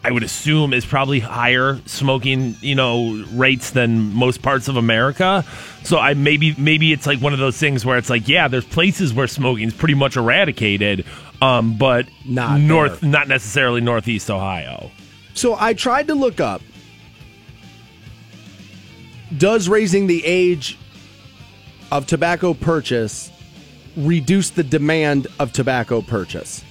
S2: I would assume is probably higher smoking, you know, rates than most parts of America. So I maybe maybe it's like one of those things where it's like, yeah, there's places where smoking's pretty much eradicated, um, but
S1: Not
S2: north,
S1: there.
S2: not necessarily northeast Ohio.
S1: So I tried to look up does raising the age of tobacco purchase reduce the demand of tobacco purchase?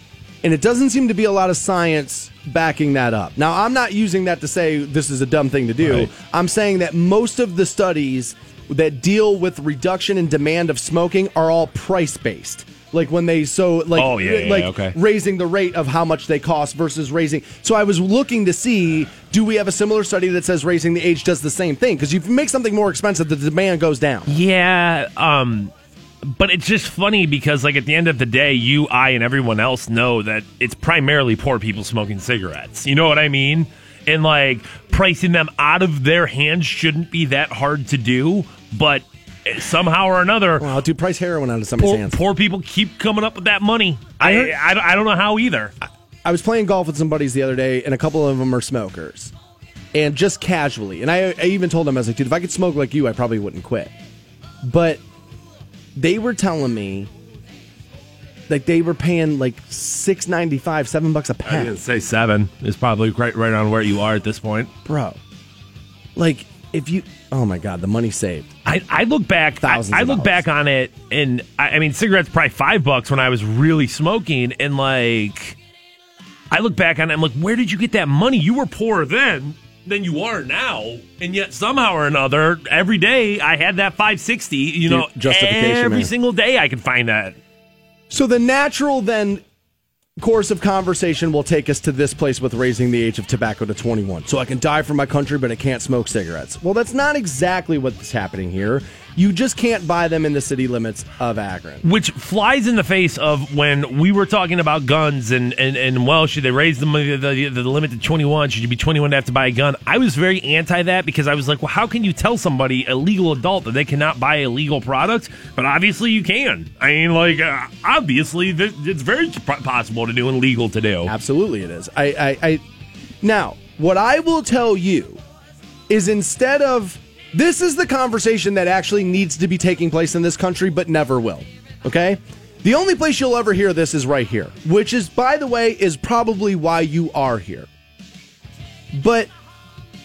S1: And it doesn't seem to be a lot of science backing that up. Now, I'm not using that to say this is a dumb thing to do.
S2: Right.
S1: I'm saying that most of the studies that deal with reduction in demand of smoking are all price based. Like when they so like
S2: Oh, yeah, yeah,
S1: like
S2: okay.
S1: raising the rate of how much they cost versus raising. So I was looking to see do we have a similar study that says raising the age does the same thing? Because if you make something more expensive, the demand goes down.
S2: Yeah, um, but it's just funny because, like, at the end of the day, you, I, and everyone else know that it's primarily poor people smoking cigarettes. You know what I mean? And like pricing them out of their hands shouldn't be that hard to do, but somehow or another,
S1: Well, do price heroin out of somebody's
S2: poor,
S1: hands.
S2: poor people keep coming up with that money. I,
S1: heard-
S2: I, don't- I don't know how either.
S1: I was playing golf with some buddies the other day, and a couple of them are smokers, and just casually. And I, I even told them, I was like, dude, if I could smoke like you, I probably wouldn't quit. But they were telling me, like they were paying like six ninety five, seven bucks a
S2: I
S1: pack, I
S2: didn't say seven is probably right right on where you are at this point.
S1: bro. Like if you, oh my god, the money saved.
S2: I, I look back. I,
S1: Thousands
S2: I
S1: of
S2: look
S1: dollars.
S2: back on it, and I, I mean, cigarettes probably five bucks when I was really smoking, and like, I look back on it. I'm like, where did you get that money? You were poor then than you are now, and yet somehow or another, every day I had that 560. You know,
S1: justification,
S2: every
S1: man.
S2: single day I could find that.
S1: So the natural then course of conversation will take us to this place with raising the age of tobacco to 21. So I can die for my country, but I can't smoke cigarettes. Well, that's not exactly what's happening here. You just can't buy them in the city limits of Akron.
S2: which flies in the face of when we were talking about guns and and, and well, should they raise the, the, the, the limit to 21? Should you be 21 to have to buy a gun? I was very anti that because I was like, well, how can you tell somebody, a legal adult, that they cannot buy a legal product? But obviously you can. I mean, like, uh, obviously th- it's very possible to do and legal to do.
S1: Absolutely, it is. I, I, I now what I will tell you is instead of this is the conversation that actually needs to be taking place in this country, but never will. Okay. The only place you'll ever hear this is right here, which is, by the way, is probably why you are here. But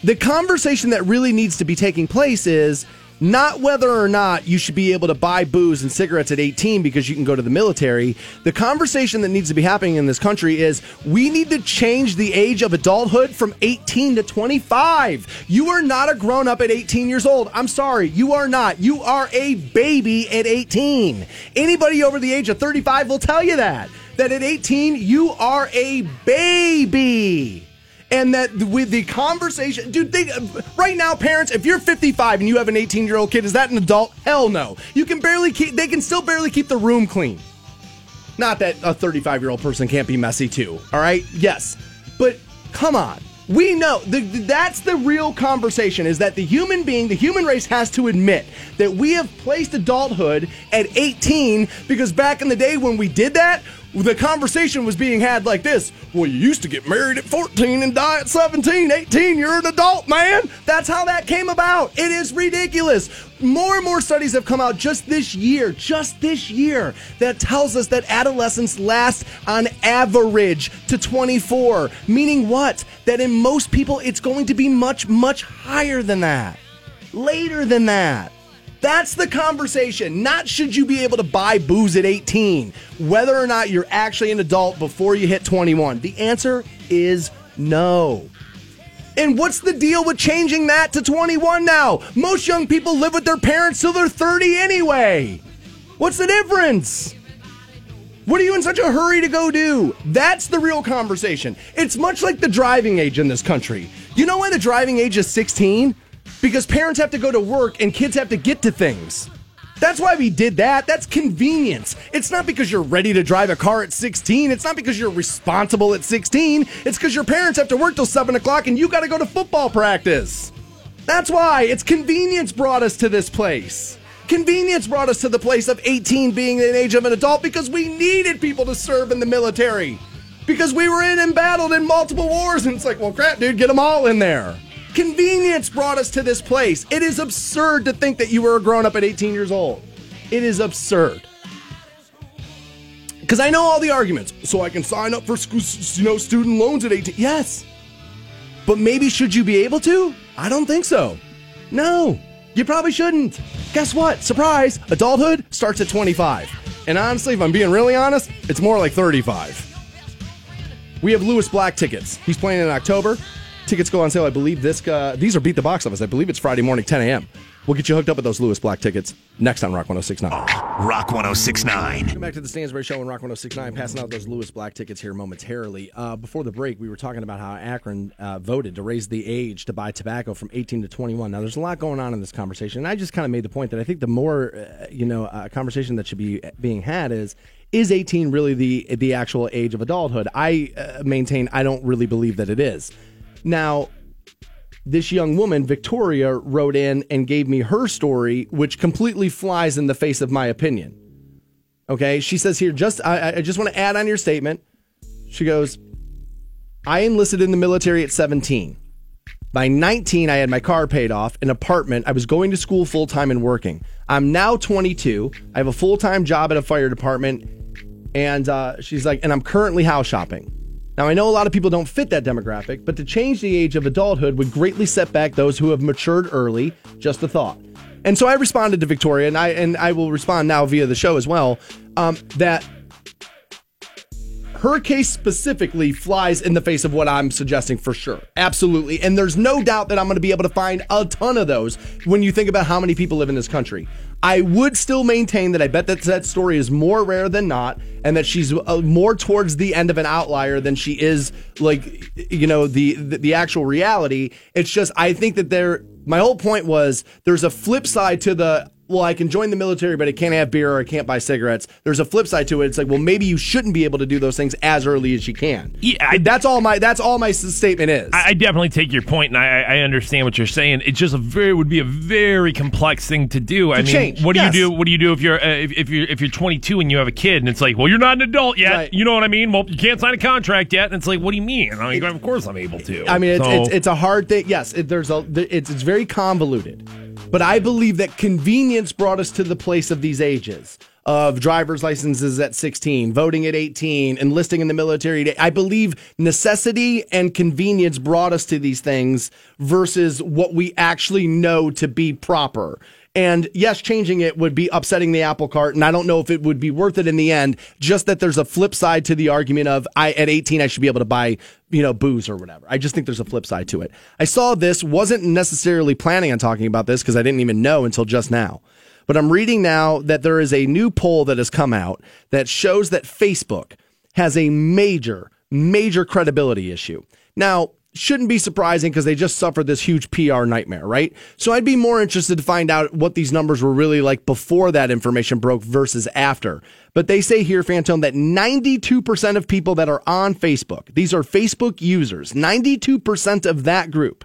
S1: the conversation that really needs to be taking place is not whether or not you should be able to buy booze and cigarettes at 18 because you can go to the military. The conversation that needs to be happening in this country is we need to change the age of adulthood from 18 to 25. You are not a grown up at 18 years old. I'm sorry, you are not. You are a baby at 18. Anybody over the age of 35 will tell you that. That at 18, you are a baby and that with the conversation, dude, think right now, parents, if you're 55 and you have an 18 year old kid, is that an adult? Hell no. You can barely keep, they can still barely keep the room clean. Not that a 35 year old person can't be messy too, all right? Yes. But come on. We know the, that's the real conversation is that the human being, the human race has to admit that we have placed adulthood at 18 because back in the day when we did that, the conversation was being had like this. Well, you used to get married at 14 and die at 17, 18. You're an adult, man. That's how that came about. It is ridiculous. More and more studies have come out just this year, just this year, that tells us that adolescence lasts on average to 24. Meaning what? That in most people, it's going to be much, much higher than that. Later than that. That's the conversation. Not should you be able to buy booze at 18, whether or not you're actually an adult before you hit 21. The answer is no. And what's the deal with changing that to 21 now? Most young people live with their parents till they're 30 anyway. What's the difference? What are you in such a hurry to go do? That's the real conversation. It's much like the driving age in this country. You know why the driving age is 16? Because parents have to go to work and kids have to get to things. That's why we did that. That's convenience. It's not because you're ready to drive a car at 16. It's not because you're responsible at 16. It's because your parents have to work till 7 o'clock and you got to go to football practice. That's why. It's convenience brought us to this place. Convenience brought us to the place of 18 being the age of an adult because we needed people to serve in the military. Because we were in and battled in multiple wars. And it's like, well, crap, dude, get them all in there. Convenience brought us to this place. It is absurd to think that you were a grown up at 18 years old. It is absurd. Because I know all the arguments. So I can sign up for you know, student loans at 18. Yes. But maybe should you be able to? I don't think so. No, you probably shouldn't. Guess what? Surprise! Adulthood starts at 25. And honestly, if I'm being really honest, it's more like 35. We have Lewis Black tickets. He's playing in October. Tickets go on sale, I believe. This uh, these are beat the box office. I believe it's Friday morning, 10 a.m. We'll get you hooked up with those Lewis Black tickets next on Rock 1069.
S5: Rock 1069.
S1: Welcome back to the Stansbury Show on Rock 1069. Passing out those Lewis Black tickets here momentarily. Uh, before the break, we were talking about how Akron uh, voted to raise the age to buy tobacco from 18 to 21. Now, there's a lot going on in this conversation. And I just kind of made the point that I think the more, uh, you know, uh, conversation that should be being had is is 18 really the the actual age of adulthood? I uh, maintain I don't really believe that it is. Now, this young woman, Victoria, wrote in and gave me her story, which completely flies in the face of my opinion. Okay, she says here, just I, I just want to add on your statement. She goes, I enlisted in the military at 17. By 19, I had my car paid off, an apartment. I was going to school full time and working. I'm now 22. I have a full time job at a fire department. And uh, she's like, and I'm currently house shopping. Now, I know a lot of people don't fit that demographic, but to change the age of adulthood would greatly set back those who have matured early. Just a thought. And so I responded to Victoria, and I and I will respond now via the show as well. Um, that her case specifically flies in the face of what I'm suggesting for sure. Absolutely. And there's no doubt that I'm going to be able to find a ton of those when you think about how many people live in this country. I would still maintain that I bet that that story is more rare than not, and that she's uh, more towards the end of an outlier than she is like you know the, the the actual reality. It's just I think that there. My whole point was there's a flip side to the well, I can join the military, but I can't have beer or I can't buy cigarettes. There's a flip side to it. It's like, well, maybe you shouldn't be able to do those things as early as you can.
S2: Yeah, I-
S1: that's all my that's all my statement is.
S2: I, I definitely take your point, and I, I understand what you're saying. It's just a very would be a very complex thing to do. I mean,
S1: change,
S2: what do
S1: yes.
S2: you do? What do you do if you're uh, if, if you're if you're 22 and you have a kid, and it's like, well, you're not an adult yet.
S1: Right.
S2: You know what I mean? Well, you can't sign a contract yet, and it's like, what do you mean? I mean, of course I'm able to.
S1: I mean, it's,
S2: So-
S1: it's, it's a hard thing. Yes, it, there's a it's it's very convoluted, but I believe that convenience brought us to the place of these ages of driver's licenses at 16, voting at 18, enlisting in the military. I believe necessity and convenience brought us to these things versus what we actually know to be proper. And yes, changing it would be upsetting the apple cart, and I don't know if it would be worth it in the end. Just that there's a flip side to the argument of I at 18 I should be able to buy you know booze or whatever. I just think there's a flip side to it. I saw this, wasn't necessarily planning on talking about this because I didn't even know until just now. But I'm reading now that there is a new poll that has come out that shows that Facebook has a major, major credibility issue. Now, shouldn't be surprising because they just suffered this huge PR nightmare, right? So I'd be more interested to find out what these numbers were really like before that information broke versus after. But they say here, Fantone, that 92% of people that are on Facebook, these are Facebook users, 92% of that group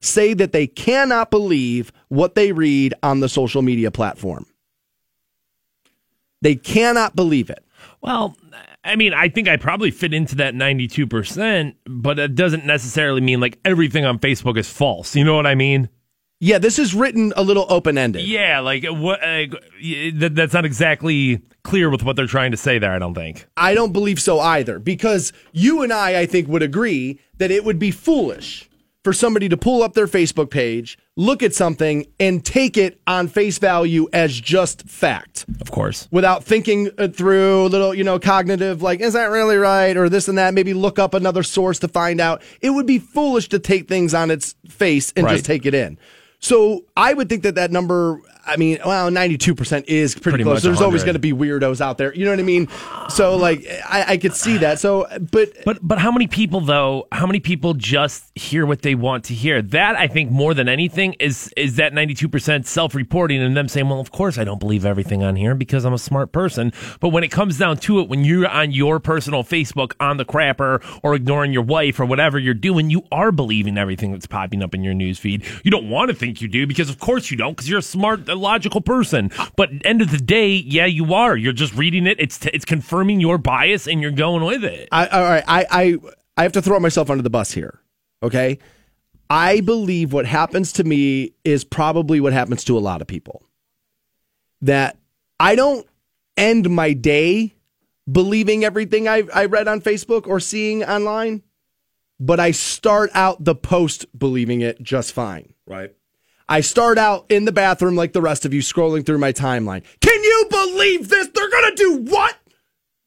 S1: say that they cannot believe what they read on the social media platform. They cannot believe it.
S2: Well, I mean, I think I probably fit into that 92%, but it doesn't necessarily mean like everything on Facebook is false. You know what I mean?
S1: Yeah, this is written a little open ended.
S2: Yeah, like what uh, that, that's not exactly clear with what they're trying to say there, I don't think.
S1: I don't believe so either because you and I, I think, would agree that it would be foolish for somebody to pull up their Facebook page, look at something, and take it on face value as just fact
S2: Of course.
S1: without thinking it through a little, you know, cognitive, like, is that really right? Or this and that. Maybe look up another source to find out. It would be foolish to take things on its face and
S2: Right.
S1: just take it in. So I would think that that number, I mean, well, 92% is pretty,
S2: Pretty
S1: close. There's always going to be weirdos out there. You know what I mean? So, like, I, I could see that. So, but
S2: But but how many people though? How many people just hear what they want to hear? That I think more than anything is is that ninety two percent self reporting and them saying, "Well, of course I don't believe everything on here because I'm a smart person." But when it comes down to it, when you're on your personal Facebook on the crapper or ignoring your wife or whatever you're doing, you are believing everything that's popping up in your news feed. You don't want to think you do because of course you don't because you're a smart, logical person. But end of the day, yeah, you are. You're just reading it. It's it's confirming your bias and you're going with it.
S1: I, all right, I, I, I have to throw myself under the bus here. Okay. I believe what happens to me is probably what happens to a lot of people. That I don't end my day believing everything I, I read on Facebook or seeing online, but I start out the post believing it just fine.
S2: Right.
S1: I start out in the bathroom like the rest of you scrolling through my timeline. Can you believe this? They're going to do what?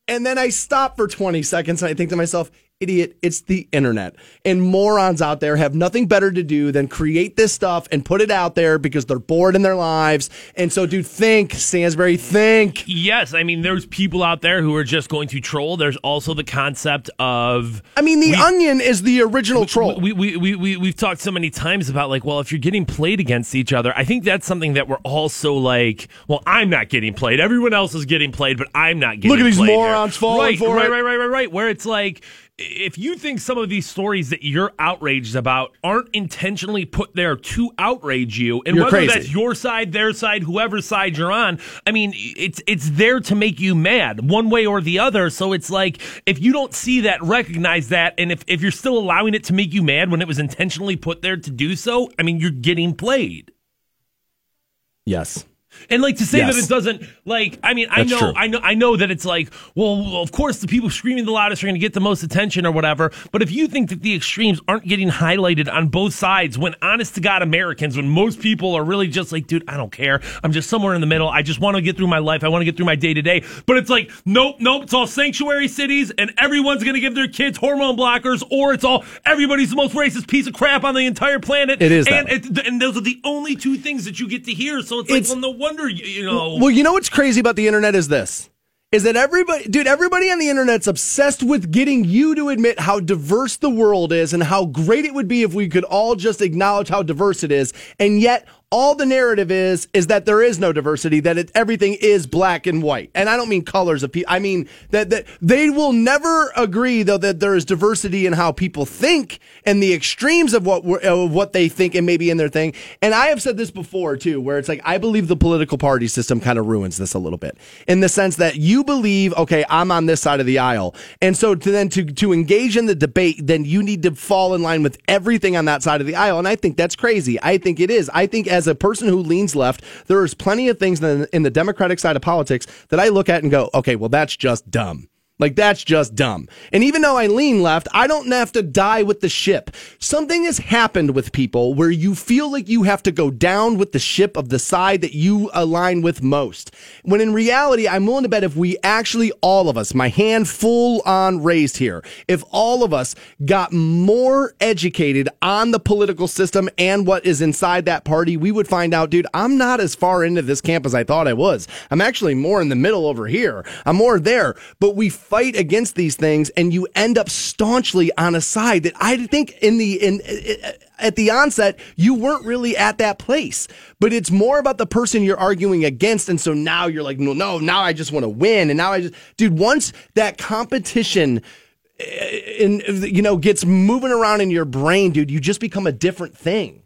S1: And then I stop for 20 seconds and I think to myself, idiot, it's the internet. And morons out there have nothing better to do than create this stuff and put it out there because they're bored in their lives. And so, dude, think, Stansbury, think.
S2: Yes, I mean there's people out there who are just going to troll. There's also the concept of
S1: I mean, the onion is the original troll.
S2: we, we, we, we, we've talked so many times about like, well, if you're getting played against each other, I think that's something that we're also like, well, I'm not getting played. Everyone else is getting played, but I'm not getting
S1: Look at these
S2: played here.
S1: morons falling
S2: right,
S1: for
S2: right,
S1: it.
S2: Right, right, right, right. Where it's like, if you think some of these stories that you're outraged about aren't intentionally put there to outrage you, and
S1: You're
S2: whether
S1: crazy.
S2: that's your side, their side, whoever side you're on, I mean, it's it's there to make you mad one way or the other. So it's like if you don't see that, recognize that, and if if you're still allowing it to make you mad when it was intentionally put there to do so, I mean, you're getting played.
S1: yes.
S2: And like to say
S1: Yes.
S2: that it doesn't like I mean I
S1: That's
S2: know
S1: true.
S2: I know I know that it's like well of course the people screaming the loudest are going to get the most attention or whatever but if you think that the extremes aren't getting highlighted on both sides when honest to god Americans when most people are really just like dude I don't care. I'm just somewhere in the middle. I just want to get through my life. I want to get through my day to day but it's like nope nope it's all sanctuary cities and everyone's going to give their kids hormone blockers or it's all everybody's the most racist piece of crap on the entire planet.
S1: It is
S2: and it, and those are the only two things that you get to hear. So it's,
S1: It's-
S2: like well no wonder you, know
S1: Well, you know what's crazy about the internet is this. Is that everybody, dude, everybody on the internet's obsessed with getting you to admit how diverse the world is and how great it would be if we could all just acknowledge how diverse it is. And yet, all the narrative is, is that there is no diversity, that it, everything is black and white. And I don't mean colors of people. I mean that, that they will never agree, though, that there is diversity in how people think and the extremes of what, of what they think and maybe in their thing. And I have said this before, too, where it's like, I believe the political party system kind of ruins this a little bit in the sense that you believe, okay, I'm on this side of the aisle. And so to then to, to engage in the debate, then you need to fall in line with everything on that side of the aisle. And I think that's crazy. I think it is. I think as a person who leans left, there is plenty of things in the, in the Democratic side of politics that I look at and go, okay, well, that's just dumb. Like that's just dumb. And even though I lean left, I don't have to die with the ship. Something has happened with people where you feel like you have to go down with the ship of the side that you align with most. When in reality, I'm willing to bet if we actually, all of us, my hand full on raised here, if all of us got more educated on the political system and what is inside that party, we would find out, dude, I'm not as far into this camp as I thought I was. I'm actually more in the middle over here. I'm more there. But we fight against these things and you end up staunchly on a side that I think in the in uh, at the onset you weren't really at that place. But it's more about the person you're arguing against. And so now you're like no no now I just want to win. And now I just dude once that competition uh, in you know gets moving around in your brain dude you just become a different thing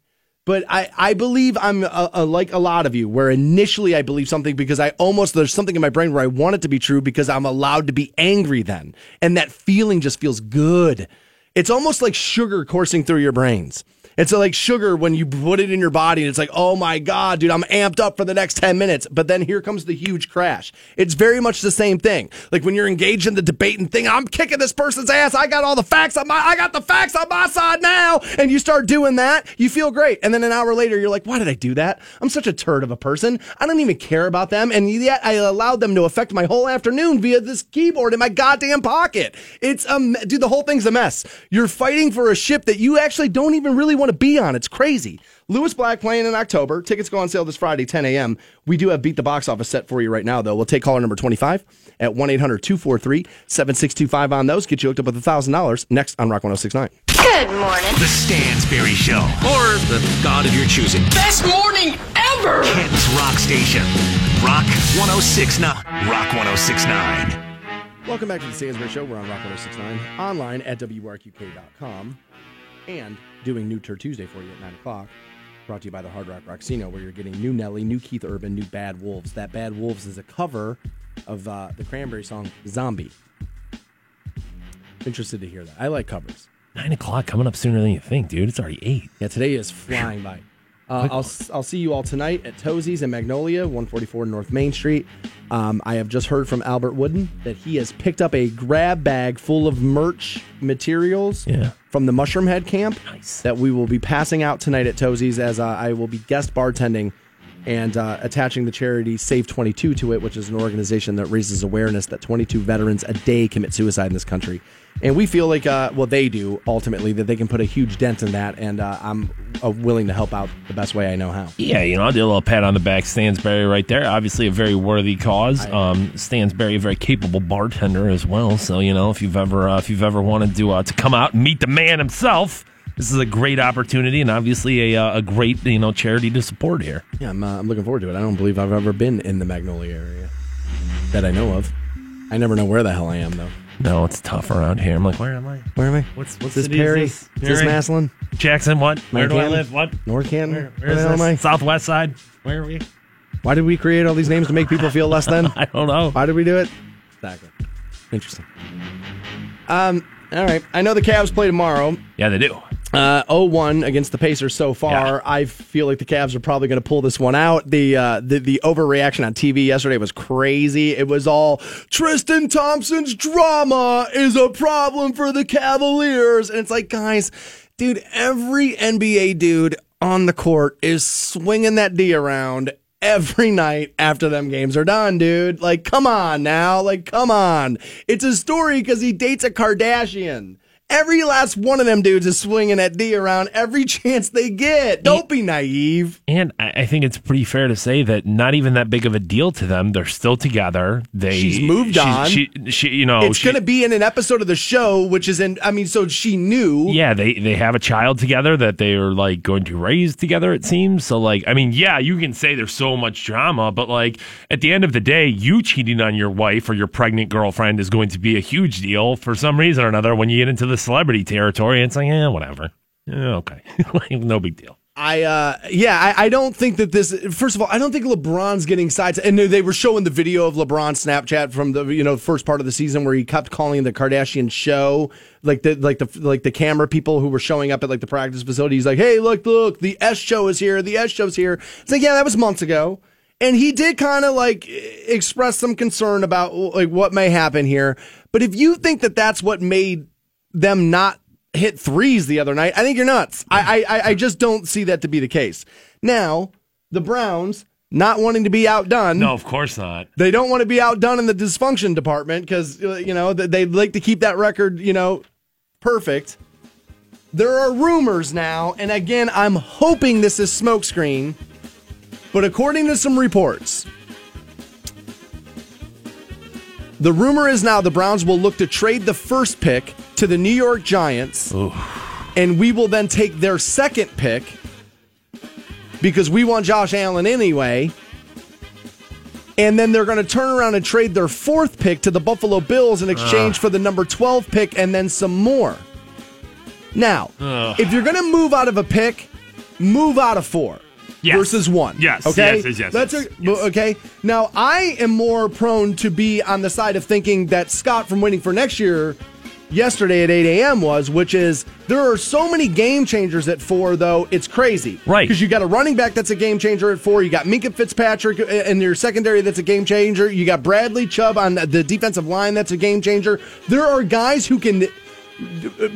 S1: but I, I believe I'm uh uh like a lot of you, where initially I believe something because I almost, there's something in my brain where I want it to be true because I'm allowed to be angry then. And that feeling just feels good. It's almost like sugar coursing through your brains. It's like sugar when you put it in your body and it's like, oh my God, dude, I'm amped up for the next 10 minutes. But then here comes the huge crash. It's very much the same thing. Like when you're engaged in the debate and thing, I'm kicking this person's ass. I got all the facts on my, I got the facts on my side now. And you start doing that, you feel great. And then an hour later, you're like, why did I do that? I'm such a turd of a person. I don't even care about them. And yet I allowed them to affect my whole afternoon via this keyboard in my goddamn pocket. It's um, dude, the whole thing's a mess. You're fighting for a ship that you actually don't even really want to be on. It's crazy. Lewis Black playing in October. Tickets go on sale this Friday, 10 a.m. We do have Beat the Box Office set for you right now, though. We'll take caller number 25 at 1 800 243 7625 on those. Get you hooked up with $1,000 next on Rock 1069.
S6: Good morning.
S5: The Stansbury Show. Or the god of your choosing.
S7: Best morning ever!
S5: Kent's Rock Station. Rock 1069. Rock 1069.
S1: Welcome back to the Stansbury Show. We're on Rock 1069, online at WRQK.com, and doing New Turd Tuesday for you at 9 o'clock. Brought to you by the Hard Rock Rocksino, where you're getting new Nelly, new Keith Urban, new Bad Wolves. That Bad Wolves is a cover of uh, the Cranberry song Zombie. Interested to hear that. I like covers.
S2: Nine o'clock coming up sooner than you think, dude. It's already eight.
S1: Yeah, today is flying by. Uh, I'll I'll see you all tonight at Tozie's in Magnolia, 144 North Main Street. Um, I have just heard from Albert Wooden that he has picked up a grab bag full of merch materials
S2: Yeah.
S1: from the Mushroomhead Camp
S2: Nice.
S1: that we will be passing out tonight at Tozie's as uh, I will be guest bartending and uh, attaching the charity Save 22 to it, which is an organization that raises awareness that 22 veterans a day commit suicide in this country. And we feel like, uh, well, they do ultimately, that they can put a huge dent in that. And uh, I'm uh, willing to help out the best way I know how.
S2: Yeah, you know, I'll do a little pat on the back. Stansbury right there. Obviously, a very worthy cause. Um, Stansbury, a very capable bartender as well. So, you know, if you've ever uh, if you've ever wanted to uh, to come out and meet the man himself, this is a great opportunity and obviously a, uh, a great you know charity to support here.
S1: Yeah, I'm, uh, I'm looking forward to it. I don't believe I've ever been in the Magnolia area that I know of. I never know where the hell I am, though.
S2: No, it's tough around here. I'm like, where am I?
S1: Where am I?
S2: What's what's
S1: this
S2: is
S1: Perry?
S2: this?
S1: Is this
S2: Perry?
S1: Massillon?
S2: Jackson? What? Where do I live? What?
S1: North Canton?
S2: Where,
S1: Where,
S2: where's
S1: the am I?
S2: Southwest side? Where are we?
S1: Why did we create all these names to make people feel less than?
S2: I don't know.
S1: Why did we do it? Exactly. Interesting. Um. All right. I know the Cavs play tomorrow.
S2: Yeah, they do.
S1: Uh, 0-1 against the Pacers so far.
S2: Yeah.
S1: I feel like the Cavs are probably going to pull this one out. The, uh, the the overreaction on TV yesterday was crazy. It was all Tristan Thompson's drama is a problem for the Cavaliers, and it's like, guys, dude, every NBA dude on the court is swinging that D around every night after them games are done, dude. Like, come on now. Like, come on. It's a story because he dates a Kardashian. Every last one of them dudes is swinging that D around every chance they get. Don't be naive.
S2: And I think it's pretty fair to say that not even that big of a deal to them. They're still together. They
S1: She's moved on.
S2: She, she, you know,
S1: it's going to be in an episode of the show, which is in, I mean, so she knew.
S2: Yeah, they they have a child together that they are like going to raise together. It seems so. Like, I mean, yeah, you can say there's so much drama, but like at the end of the day, you cheating on your wife or your pregnant girlfriend is going to be a huge deal for some reason or another. When you get into the celebrity territory, it's like, yeah, whatever. Yeah, okay, like, no big deal.
S1: I uh yeah, I, I don't think that this first of all, I don't think LeBron's getting sides and they were showing the video of LeBron Snapchat from the you know first part of the season where he kept calling the Kardashian show like the like the like the camera people who were showing up at like the practice facility. He's like, Hey, look, look, the S show is here, the S show's here. It's like, yeah, that was months ago. And he did kind of like express some concern about like what may happen here. But if you think that that's what made them not hit threes the other night, I think you're nuts. I, I I just don't see that to be the case. Now, the Browns not wanting to be outdone.
S2: No, of course not.
S1: They don't want to be outdone in the dysfunction department because uh, you know th- they like to keep that record you know perfect. There are rumors now, and again, I'm hoping this is smokescreen, but according to some reports, the rumor is now the Browns will look to trade the first pick to the New York Giants, and we will then take their second pick because we want Josh Allen anyway. And then they're going to turn around and trade their fourth pick to the Buffalo Bills in exchange for the number 12 pick and then some more. Now, if you're going to move out of a pick, move out of four
S2: Yes.
S1: versus one.
S2: Yes,
S1: Okay.
S2: yes, yes, yes,
S1: That's
S2: yes,
S1: a,
S2: yes.
S1: okay. Now, I am more prone to be on the side of thinking that Scott from waiting for next year yesterday at 8 a.m. was, which is there are so many game changers at four, though, it's crazy.
S2: Right.
S1: Because you got a running back that's a game changer at four. You got Minkah Fitzpatrick in your secondary that's a game changer. You got Bradley Chubb on the defensive line that's a game changer. There are guys who can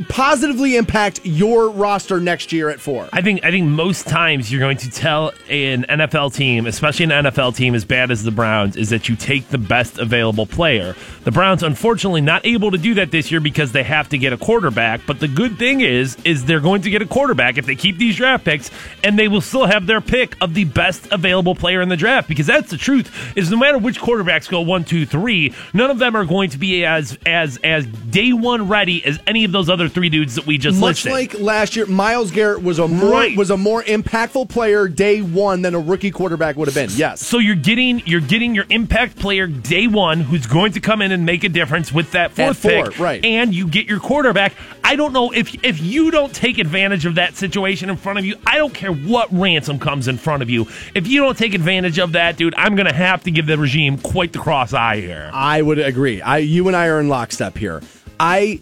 S1: positively impact your roster next year at four.
S2: I think I think most times you're going to tell an NFL team, especially an NFL team as bad as the Browns, is that you take the best available player. The Browns unfortunately not able to do that this year because they have to get a quarterback, but the good thing is is they're going to get a quarterback if they keep these draft picks and they will still have their pick of the best available player in the draft because that's the truth is no matter which quarterbacks go one, two, three, none of them are going to be as as as day one ready as any of those other three dudes that we just
S1: Much
S2: listed.
S1: like last year, Myles Garrett was a more
S2: Right.
S1: was a more impactful player day one than a rookie quarterback would have been. Yes.
S2: So you're getting you're getting your impact player day one, who's going to come in and make a difference with that fourth
S1: four,
S2: pick,
S1: right.
S2: And you get your quarterback. I don't know if if you don't take advantage of that situation in front of you. I don't care what ransom comes in front of you. If you don't take advantage of that, dude, I'm gonna have to give the regime quite the cross eye here.
S1: I would agree. I, you and I are in lockstep here. I,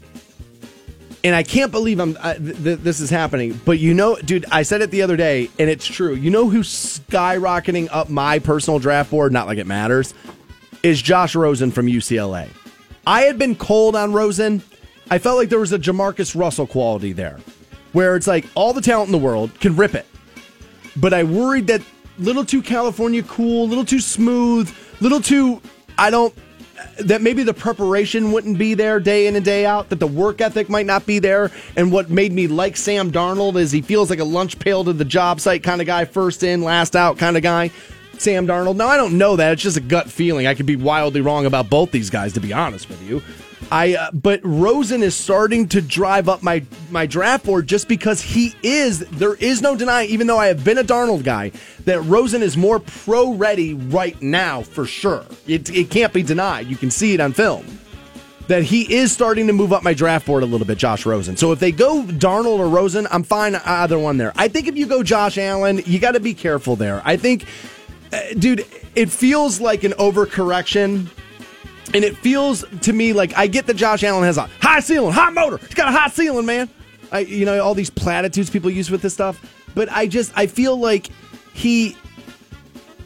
S1: and I can't believe I'm I, th- th- this is happening. But you know, dude, I said it the other day, and it's true. You know who's skyrocketing up my personal draft board? Not like it matters. Is Josh Rosen from UCLA? I had been cold on Rosen. I felt like there was a Jamarcus Russell quality there, where it's like all the talent in the world can rip it, but I worried that little too California cool, little too smooth, little too I don't that maybe the preparation wouldn't be there day in and day out, that the work ethic might not be there. And what made me like Sam Darnold is he feels like a lunch pail to the job site kind of guy, first in, last out kind of guy. Sam Darnold. Now I don't know that; it's just a gut feeling. I could be wildly wrong about both these guys, to be honest with you. I uh, but Rosen is starting to drive up my my draft board just because he is. There is no denying, even though I have been a Darnold guy, that Rosen is more pro ready right now for sure. It it can't be denied. You can see it on film that he is starting to move up my draft board a little bit, Josh Rosen. So if they go Darnold or Rosen, I'm fine either one there. I think if you go Josh Allen, you got to be careful there. I think, uh, dude, it feels like an overcorrection. And it feels to me like I get that Josh Allen has a high ceiling, high motor. He's got a hot ceiling, man. I, you know, all these platitudes people use with this stuff. But I just, I feel like he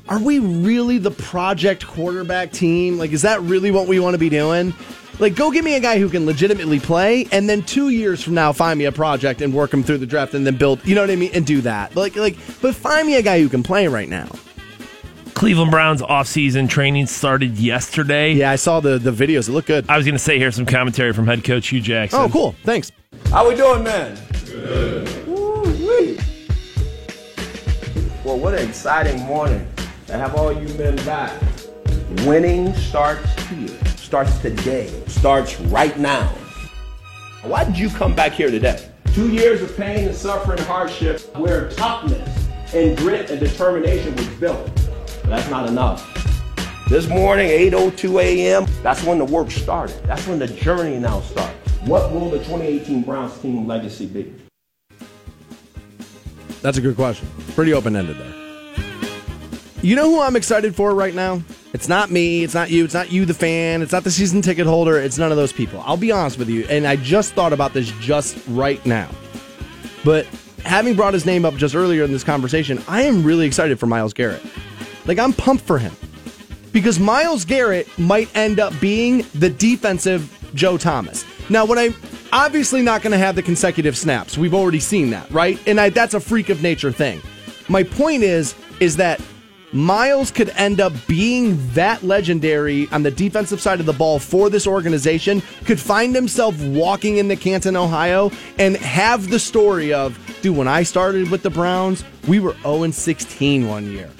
S1: are we really the project quarterback team? Like, is that really what we want to be doing? Like, go get me a guy who can legitimately play, and then two years from now, find me a project and work him through the draft, and then build. You know what I mean? And do that. Like, like, but find me a guy who can play right now.
S2: Cleveland Browns offseason training started yesterday.
S1: Yeah, I saw the the videos. It looked good.
S2: I was going to say here's some commentary from head coach Hue Jackson.
S1: Oh, cool. Thanks.
S6: How we doing, man? Good. Woo-wee. Well, what an exciting morning to have all you men back. Winning starts here, starts today, starts right now. Why did you come back here today? Two years of pain and suffering, hardship, where toughness and grit and determination was built. But that's not enough. This morning, 8.02 a.m., that's when the work started. That's when the journey now starts. What will the 2018 Browns team legacy be?
S1: That's a good question. Pretty open ended there. You know who I'm excited for right now? It's not me. It's not you. It's not you, the fan. It's not the season ticket holder. It's none of those people. I'll be honest with you. And I just thought about this just right now. But having brought his name up just earlier in this conversation, I am really excited for Myles Garrett. Like, I'm pumped for him. Because Myles Garrett might end up being the defensive Joe Thomas. Now, when I'm obviously not going to have the consecutive snaps, we've already seen that, right? And I, that's a freak of nature thing. My point is, is that Myles could end up being that legendary on the defensive side of the ball for this organization, could find himself walking into Canton, Ohio, and have the story of, dude, when I started with the Browns, we were 0 16 one year.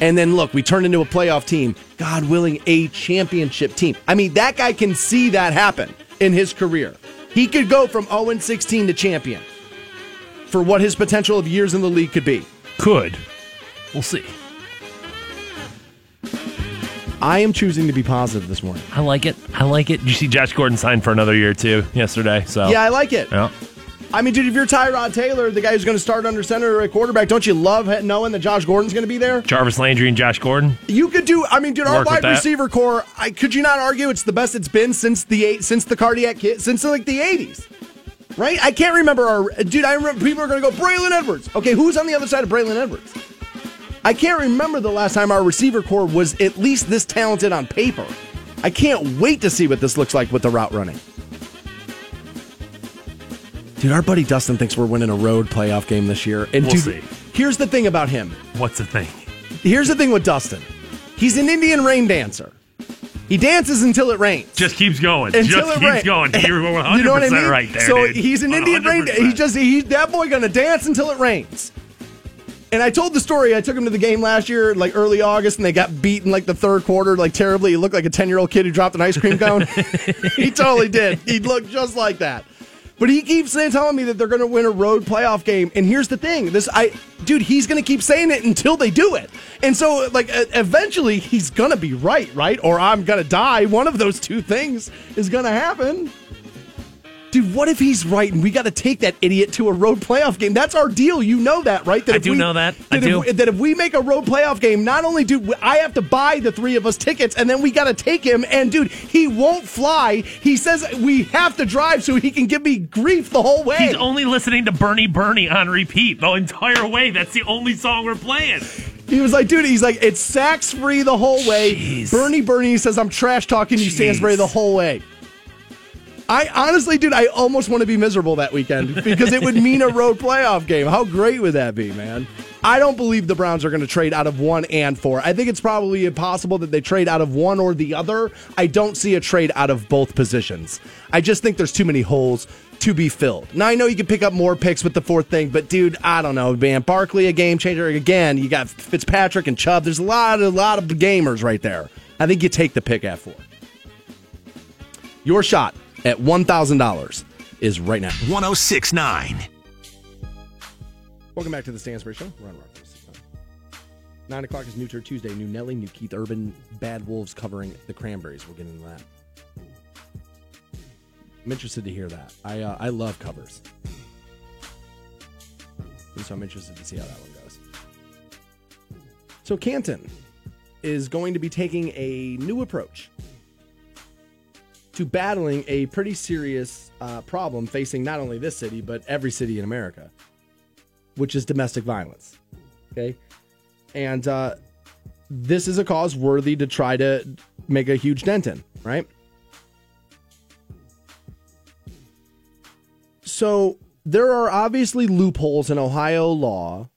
S1: And then look, we turned into a playoff team, God willing, a championship team. I mean, that guy can see that happen in his career. He could go from 0 16 to champion for what his potential of years in the league could be.
S2: Could. We'll see.
S1: I am choosing to be positive this morning.
S2: I like it. I like it. Did you see Josh Gordon signed for another year too yesterday? So
S1: Yeah, I like it.
S2: Yeah.
S1: I mean, dude, if you're Tyrod Taylor, the guy who's going to start under center at quarterback, don't you love knowing that Josh Gordon's going to be there?
S2: Jarvis Landry and Josh Gordon.
S1: You could do. I mean, dude, our
S2: Work
S1: wide receiver core. I could you not argue it's the best it's been since the eight since the cardiac kit since like the '80s, right? I can't remember our dude. I remember people are going to go Braylon Edwards. Okay, who's on the other side of Braylon Edwards? I can't remember the last time our receiver core was at least this talented on paper. I can't wait to see what this looks like with the route running. Dude, our buddy Dustin thinks we're winning a road playoff game this year. And
S2: We'll
S1: dude,
S2: see.
S1: here's the thing about him.
S2: What's the thing?
S1: Here's the thing with Dustin. He's an Indian rain dancer. He dances until it rains.
S2: Just keeps going.
S1: until
S2: just
S1: it
S2: keeps
S1: rains.
S2: going. You're 100%
S1: you know what I mean?
S2: right there.
S1: So
S2: dude.
S1: he's an Indian rain.
S2: 100%.
S1: He's just he's that boy gonna dance until it rains. And I told the story. I took him to the game last year, like early August, and they got beaten like the third quarter, like terribly. He looked like a ten year old kid who dropped an ice cream cone. he totally did. He looked just like that. But he keeps telling me that they're going to win a road playoff game. And here's the thing: this, I, dude, he's going to keep saying it until they do it. And so, like, eventually, he's going to be right, right? Or I'm going to die. One of those two things is going to happen. Dude, what if he's right and we got to take that idiot to a road playoff game? That's our deal. You know that, right? That
S2: I
S1: if
S2: do
S1: we-
S2: know that. I
S1: That, if,
S2: do.
S1: that if we make a road playoff game, not only do I have to buy the three of us tickets, and then we got to take him. And dude, he won't fly. He says we have to drive so he can give me grief the whole way.
S2: He's only listening to Bernie Bernie on repeat the entire way. That's the only song we're playing.
S1: He was like, dude, he's like, it's sax free the whole way.
S2: Jeez.
S1: Bernie Bernie says I'm trash talking you Stansbury the whole way. I honestly, dude, I almost want to be miserable that weekend because it would mean a road playoff game. How great would that be, man? I don't believe the Browns are going to trade out of one and four. I think it's probably impossible that they trade out of one or the other. I don't see a trade out of both positions. I just think there's too many holes to be filled. Now I know you can pick up more picks with the fourth thing, but dude, I don't know, man. Barkley a game changer again. You got Fitzpatrick and Chubb. There's a lot, a lot of gamers right there. I think you take the pick at four. Your shot at one thousand dollars is right now.
S5: 1069.
S1: Welcome back to the Stansbury Show. We're on Rock Nine o'clock is New Turd Tuesday. New Nelly, new Keith Urban, Bad Wolves covering the Cranberries. We'll get into that. I'm interested to hear that. I uh, I love covers, and so I'm interested to see how that one goes. So Canton is going to be taking a new approach to battling a pretty serious uh, problem facing not only this city but every city in America which is domestic violence. Okay. And uh, this is a cause worthy to try to make a huge dent in, right? So there are obviously loopholes in Ohio law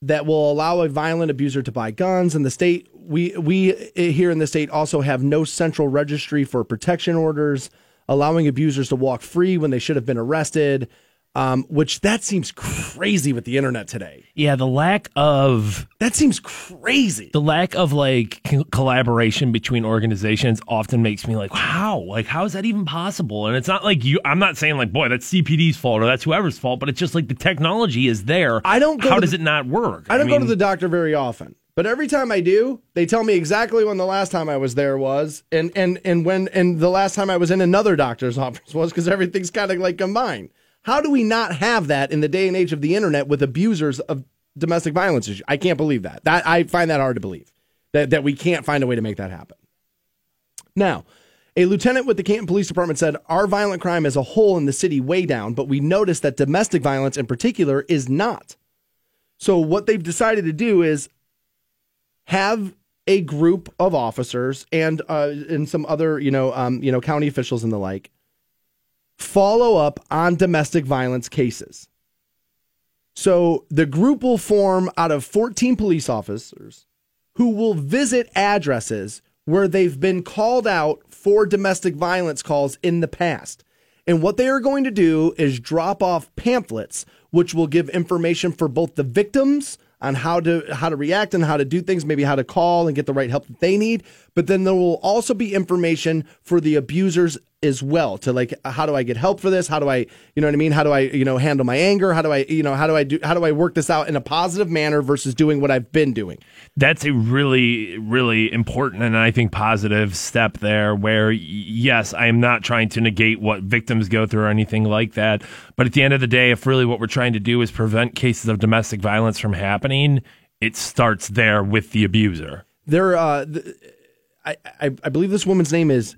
S1: that will allow a violent abuser to buy guns and the state we we here in the state also have no central registry for protection orders allowing abusers to walk free when they should have been arrested um, which that seems crazy with the internet today
S2: Yeah, the lack of
S1: that seems crazy
S2: the lack of like c- collaboration between organizations often makes me like, how? Like, how is that even possible? And it's not like you. I'm not saying like, boy, that's CPD's fault or that's whoever's fault, but it's just like the technology is there.
S1: I don't go
S2: How does
S1: the-
S2: it not work?
S1: I don't go to the doctor very often, but every time I do, they tell me exactly when the last time I was there was, and and and when and the last time I was in another doctor's office was, because everything's kind of like combined. How do we not have that in the day and age of the internet with abusers of domestic violence issues? I can't believe that. That I find that hard to believe that that we can't find a way to make that happen. Now, a lieutenant with the Canton Police Department said, Our violent crime as a whole in the city way down, but we noticed that domestic violence in particular is not. So, what they've decided to do is have a group of officers and uh, and some other you know um, you know county officials and the like follow up on domestic violence cases. So the group will form out of 14 police officers who will visit addresses where they've been called out for domestic violence calls in the past. And what they are going to do is drop off pamphlets which will give information for both the victims on how to how to react and how to do things, maybe how to call and get the right help that they need, but then there will also be information for the abusers as well to like how do I get help for this? How do I, you know what I mean? How do I, you know, handle my anger? How do I, you know, how do I do how do I work this out in a positive manner versus doing what I've been doing?
S2: That's a really, really important and I think positive step there where, yes, I am not trying to negate what victims go through or anything like that. But at the end of the day, if really what we're trying to do is prevent cases of domestic violence from happening, it starts there with the abuser.
S1: There, uh, th- I, I, believe this woman's name is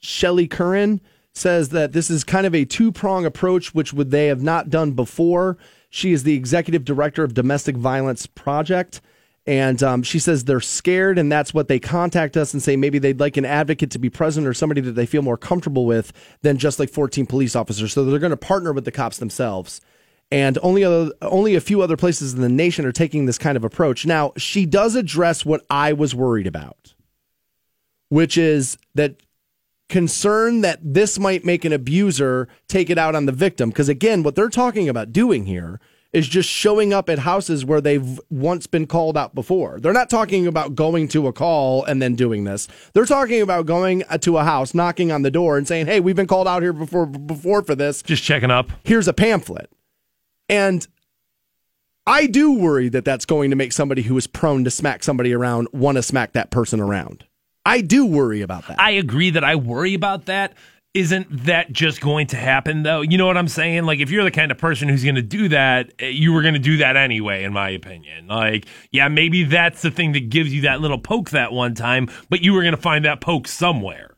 S1: Shelley Curran. Says that this is kind of a two prong approach, which would they have not done before. She is the executive director of Domestic Violence Project. And um, she says they're scared, and that's what they contact us and say maybe they'd like an advocate to be present or somebody that they feel more comfortable with than just like 14 police officers. So they're going to partner with the cops themselves. And only other, only a few other places in the nation are taking this kind of approach. Now, she does address what I was worried about, which is that concern that this might make an abuser take it out on the victim. Because again, what they're talking about doing here is just showing up at houses where they've once been called out before. They're not talking about going to a call and then doing this. They're talking about going uh, to a house, knocking on the door and saying, "Hey, we've been called out here before before for this.
S2: Just checking up.
S1: Here's a pamphlet." And I do worry that that's going to make somebody who is prone to smack somebody around want to smack that person around. I do worry about that.
S2: I agree that I worry about that. Isn't that just going to happen though? You know what I'm saying? Like if you're the kind of person who's going to do that, eh, you were going to do that anyway in my opinion. Like, yeah, maybe that's the thing that gives you that little poke that one time, but you were going to find that poke somewhere.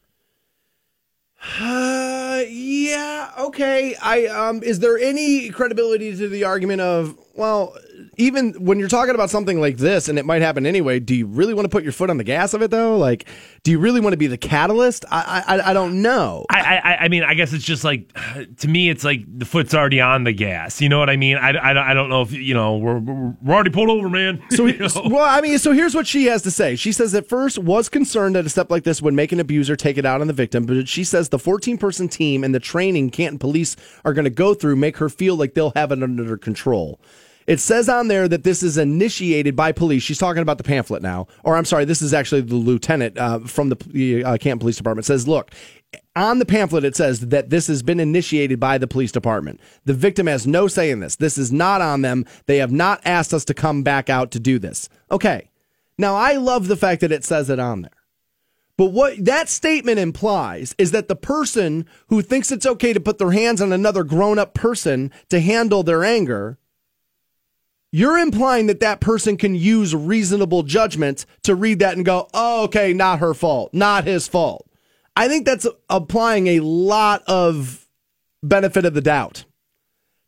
S1: Uh, yeah, okay. I um, is there any credibility to the argument of well, even when you're talking about something like this, and it might happen anyway, do you really want to put your foot on the gas of it though? Like, do you really want to be the catalyst? I I, I don't know.
S2: I, I I mean, I guess it's just like to me, it's like the foot's already on the gas. You know what I mean? I, I, I don't know if you know we're we're already pulled over, man.
S1: So,
S2: You know?
S1: well, I mean, so here's what she has to say. She says at first was concerned that a step like this would make an abuser take it out on the victim, but she says the 14 person team and the training Canton police are going to go through make her feel like they'll have it under control. It says on there that this is initiated by police. She's talking about the pamphlet now, or I'm sorry, this is actually the lieutenant uh, from the, uh, Canton Police Department. Says, look, on the pamphlet it says that this has been initiated by the police department. The victim has no say in this. This is not on them. They have not asked us to come back out to do this. Okay. Now I love the fact that it says it on there. But what that statement implies is that the person who thinks it's okay to put their hands on another grown up person to handle their anger, you're implying that that person can use reasonable judgment to read that and go, oh, okay, not her fault, not his fault. I think that's applying a lot of benefit of the doubt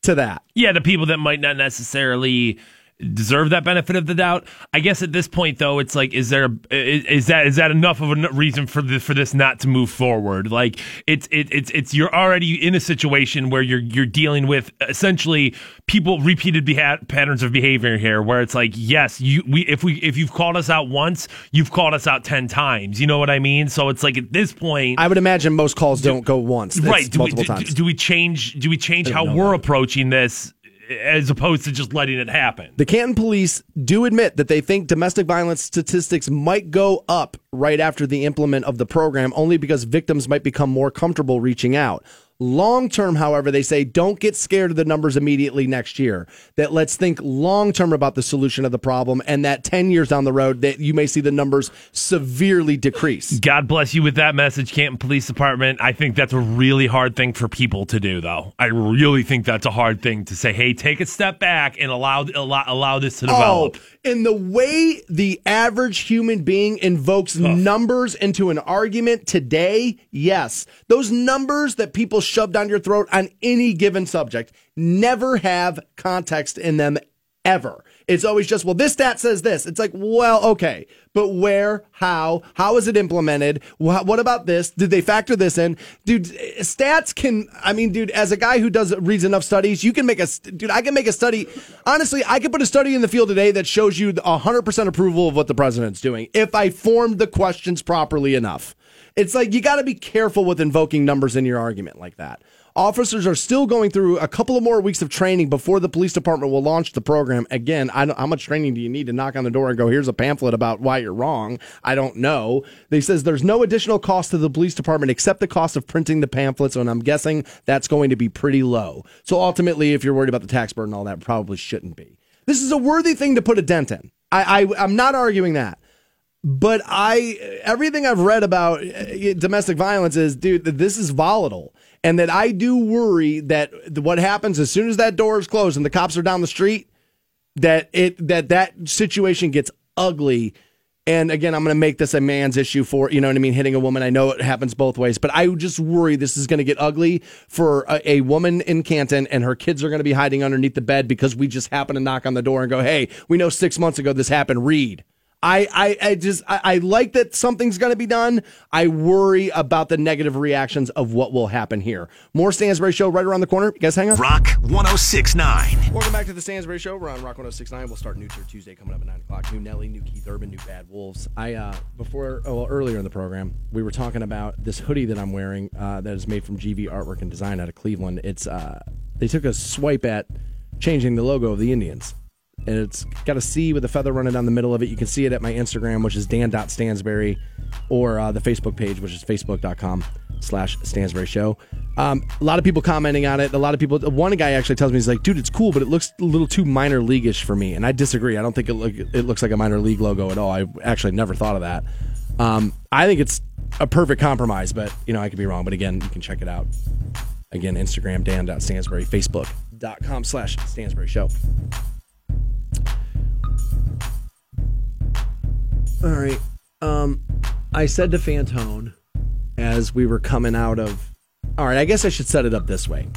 S1: to that.
S2: yeah, the people that might not necessarily deserve that benefit of the doubt. I guess at this point, though, it's like, is there is, is that is that enough of a reason for the, for this not to move forward? Like, it's it, it's it's you're already in a situation where you're you're dealing with essentially people repeated beha- patterns of behavior here, where it's like, yes, you we if we if you've called us out once, you've called us out ten times. You know what I mean? So it's like at this point,
S1: I would imagine most calls don't go once, It's
S2: right? Do we, do,
S1: times.
S2: do we change? Do we change how we're
S1: that.
S2: approaching this? As opposed to just letting it happen.
S1: The Canton police do admit that they think domestic violence statistics might go up right after the implement of the program, only because victims might become more comfortable reaching out. Long term, however, they say don't get scared of the numbers immediately next year. That let's think long term about the solution of the problem, and that 10 years down the road, that you may see the numbers severely decrease.
S2: God bless you with that message, Canton Police Department. I think that's a really hard thing for people to do, though. I really think that's a hard thing to say. Hey, take a step back and allow allow, allow this to develop.
S1: Oh, in the way the average human being invokes numbers into an argument today, yes. Those numbers that people shove down your throat on any given subject never have context in them ever. It's always just, well, this stat says this. It's like, well, okay, but where, how, how is it implemented? What about this? Did they factor this in? Dude, stats can, I mean, dude, as a guy who does reads enough studies, you can make a, dude, I can make a study. Honestly, I could put a study in the field today that shows you 100% approval of what the president's doing if I formed the questions properly enough. It's like you got to be careful with invoking numbers in your argument like that. Officers are still going through a couple of more weeks of training before the police department will launch the program. Again, how much training do you need to knock on the door and go, here's a pamphlet about why you're wrong? I don't know. They says there's no additional cost to the police department except the cost of printing the pamphlets, and I'm guessing that's going to be pretty low. So ultimately, if you're worried about the tax burden all that, probably shouldn't be. This is a worthy thing to put a dent in. I, I I'm not arguing that. But I, everything I've read about uh, domestic violence is, dude, that this is volatile, and that I do worry that what happens as soon as that door is closed and the cops are down the street, that it that that situation gets ugly. And again, I'm going to make this a man's issue for you know what I mean, hitting a woman. I know it happens both ways, but I just worry this is going to get ugly for a, a woman in Canton, and her kids are going to be hiding underneath the bed because we just happen to knock on the door and go, "Hey, we know six months ago this happened. Read." I, I, I just I, I like that something's going to be done. I worry about the negative reactions of what will happen here. More Stansbury Show right around the corner. You guys hang on.
S4: Rock 1069.
S1: Welcome back to the Stansbury Show. We're on Rock 1069. We'll start New Turd Tuesday coming up at 9 o'clock. New Nelly, new Keith Urban, new Bad Wolves. I, uh, before, oh, well, earlier in the program, we were talking about this hoodie that I'm wearing uh, that is made from GV Artwork and Design out of Cleveland. It's, uh, they took a swipe at changing the logo of the Indians. And it's got a C with a feather running down the middle of it. You can see it at my Instagram, which is dan.stansbury, or uh, the Facebook page, which is facebook.com slash Stansbury Show. Um, a lot of people commenting on it. A lot of people. One guy actually tells me he's like, "Dude, it's cool, but it looks a little too minor leagueish for me." And I disagree. I don't think it look it looks like a minor league logo at all. I actually never thought of that. Um, I think it's a perfect compromise, but you know I could be wrong. But again, you can check it out. Again, Instagram dan.stansbury, facebook.com slash Stansbury Show. All right. Um, I said to Fantone as we were coming out of. All right, I guess I should set it up this way.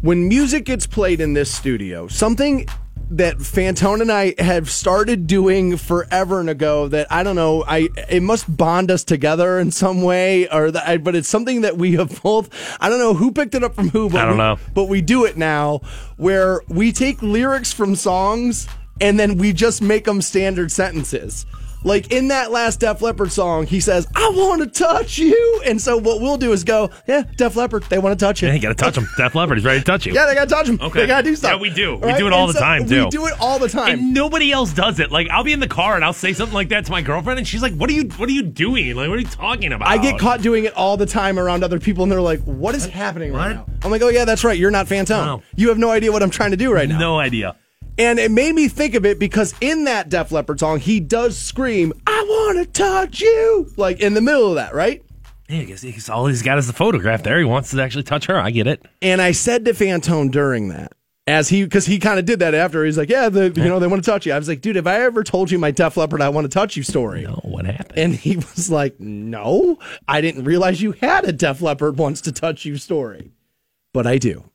S1: When music gets played in this studio, something that Fantone and I have started doing forever and ago that I don't know, I it must bond us together in some way, or that, but it's something that we have both. I don't know who picked it up from who, but
S2: I don't
S1: we-
S2: know.
S1: but we do it now, where we take lyrics from songs and then we just make them standard sentences. Like in that last Def Leppard song, he says, "I want to touch you," and so what we'll do is go, "Yeah, Def Leppard, they want to touch you."
S2: Yeah, you got to touch him. Def Leppard is ready to touch you.
S1: Yeah, they gotta touch him.
S2: Okay.
S1: They gotta do stuff.
S2: Yeah, we do. We do it all
S1: And
S2: the time, too.
S1: We do it all the time.
S2: And nobody else does it. Like I'll be in the car and I'll say something like that to my girlfriend, and she's like, "What are you? What are you doing? Like, what are you talking about?"
S1: I get caught doing it all the time around other people, and they're like, "What is happening right
S2: What?
S1: now?" I'm like, "Oh yeah, that's right. You're not Fantone.
S2: No.
S1: You have no idea what I'm trying to do right now."
S2: No idea.
S1: And it made me think of it because in that Def Leppard song, he does scream, "I want to touch you," like in the middle of that, right?
S2: Yeah, I guess he's, all he's got is the photograph there. He wants to actually touch her. I get it.
S1: And I said to Fantone during that, as he, because he kind of did that after. He's like, "Yeah, the, you know, they want to touch you." I was like, "Dude, have I ever told you my Def Leppard I want to touch you story?"
S2: No, what happened?
S1: And he was like, No, I didn't realize you had a Def Leppard wants to touch you story. But I do.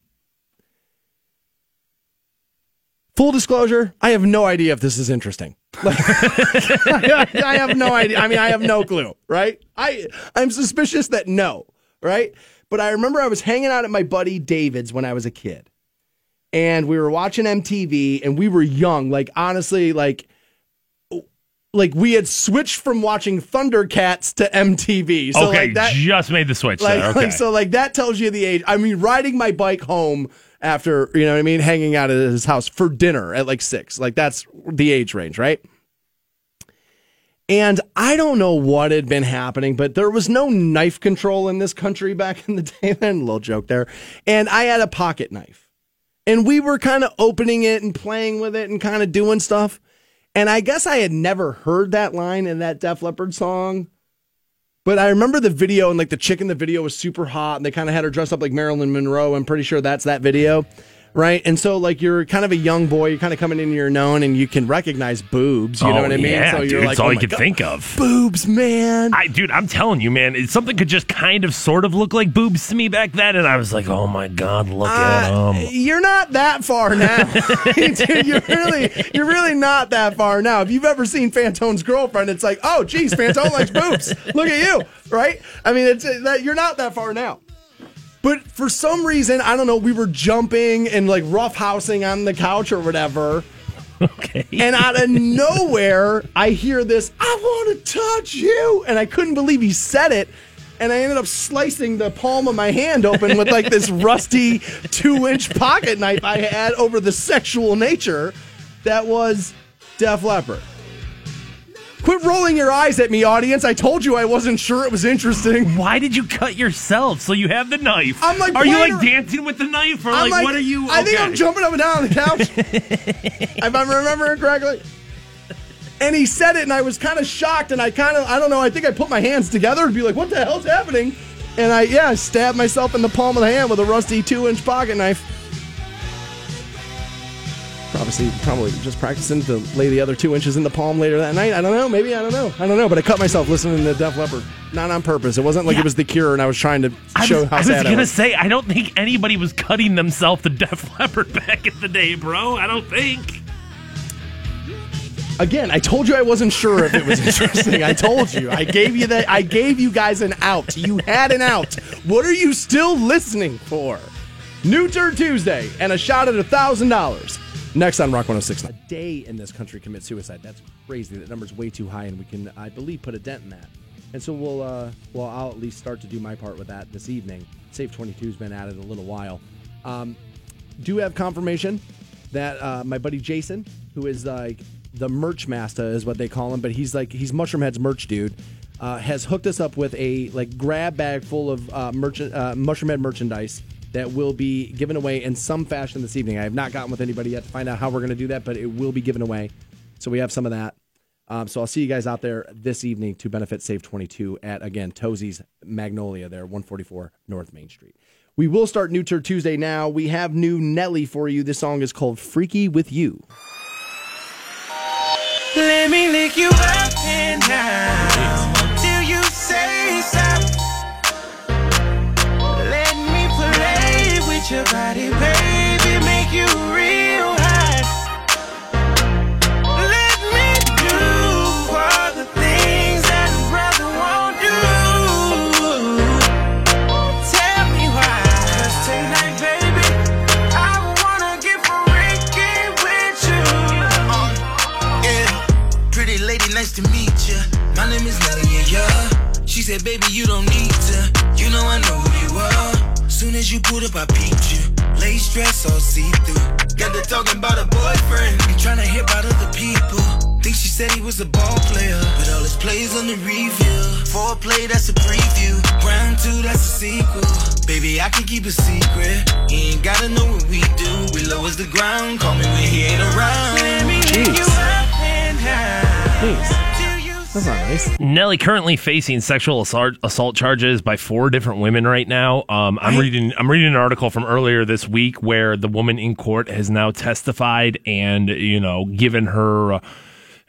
S1: Full disclosure, I have no idea if this is interesting. I have no idea. I mean, I have no clue, right? I I'm suspicious that no, right? But I remember I was hanging out at my buddy David's when I was a kid. And we were watching MTV and we were young, like honestly, like like we had switched from watching Thundercats to MTV. So
S2: okay,
S1: like that
S2: just made the switch
S1: like,
S2: there. Okay.
S1: like so like that tells you the age. I mean, riding my bike home after, you know what I mean, hanging out at his house for dinner at like 6. Like that's the age range, right? And I don't know what had been happening, but there was no knife control in this country back in the day. Then little joke there. And I had a pocket knife. And we were kind of opening it and playing with it and kind of doing stuff. And I guess I had never heard that line in that Def Leppard song. But I remember the video and like the chick in the video was super hot and they kind of had her dressed up like Marilyn Monroe. I'm pretty sure that's that video. Right. And so like you're kind of a young boy, you're kind of coming in your known and you can recognize boobs. You know
S2: Oh,
S1: what I mean?
S2: Yeah,
S1: so you're like,
S2: it's all
S1: oh
S2: you could
S1: God,
S2: think of.
S1: Boobs, man.
S2: I, dude, I'm telling you, man, it, something could just kind of, sort of look like boobs to me back then, and I was like, oh my god, look at
S1: Uh,
S2: them.
S1: You're not that far now, dude. You're really, you're really not that far now. If you've ever seen Fantone's girlfriend, it's like, oh, geez, Fantone likes boobs. Look at you, right? I mean, it's that you're not that far now. But for some reason, I don't know. We were jumping and like roughhousing on the couch or whatever.
S2: Okay.
S1: And out of nowhere, I hear this, I want to touch you. And I couldn't believe he said it. and I ended up slicing the palm of my hand open with like this rusty two inch pocket knife I had over the sexual nature that was Def Leppard. Quit rolling your eyes at me, audience. I told you I wasn't sure it was interesting.
S2: Why did you cut yourself? So you have the knife.
S1: I'm like
S2: are you like dancing with the knife, or
S1: I'm
S2: like, what are you?
S1: I think I'm jumping up and down on the couch. if I'm remembering correctly. And he said it, and I was kind of shocked, and I kind of, I don't know, I think I put my hands together to be like, what the hell's happening? And I, yeah, stabbed myself in the palm of the hand with a rusty two inch pocket knife. Obviously, probably just practicing to lay the other two inches in the palm later that night. I don't know. Maybe I don't know. I don't know. But I cut myself listening to Def Leppard, not on purpose. It wasn't like
S2: Yeah.
S1: it was the cure, and I was trying to
S2: I
S1: show
S2: was,
S1: how
S2: I was
S1: sad I
S2: gonna
S1: was.
S2: say, I don't think anybody was cutting themselves to Def Leppard back in the day, bro. I don't think.
S1: Again, I told you I wasn't sure if it was interesting. I told you. I gave you that. I gave you guys an out. You had an out. What are you still listening for? New Turd Tuesday and a shot at a thousand dollars. Next on Rock 106. A day in this country commit suicide. That's crazy. That number's way too high, and we can, I believe, put a dent in that. And so we'll, uh, well, I'll at least start to do my part with that this evening. Save 22's been at it a little while. Um, do have confirmation that uh, my buddy Jason, who is like the merch master, is what they call him, but he's like he's Mushroomhead's merch dude, uh, has hooked us up with a like grab bag full of uh, merchant uh, Mushroomhead merchandise that will be given away in some fashion this evening. I have not gotten with anybody yet to find out how we're going to do that, but it will be given away. So we have some of that. Um, so I'll see you guys out there this evening to benefit Save 22 at again Tozie's Magnolia there, 144 North Main Street. We will start New Turd Tuesday now. We have new Nelly for you. This song is called Freaky with You.
S8: Let me lick you up and down your body, baby, make you real hot. Let me do all the things that a brother won't do. Tell me why. 'Cause tonight, baby, I wanna get freaky with you.
S9: Uh, yeah, pretty lady, nice to meet ya. My name is Nelly, yeah. She said, baby, you don't need to. You know I know who you are. Soon as you pulled up, I peeped you. Lace dress all see through. Got to talking about a boyfriend. Be trying to hit about other people. Think she said he was a ball player. But all his plays on the review. Foreplay, that's a preview. Round two, that's a sequel. Baby, I can keep a secret. You ain't gotta know what we do. We low as the ground. Call me when he ain't around.
S8: Let me lick you
S1: Jeez. That's not nice.
S2: Nelly currently facing sexual assault, assault charges by four different women right now. Um, I'm reading I'm reading an article from earlier this week where the woman in court has now testified and you know given her uh,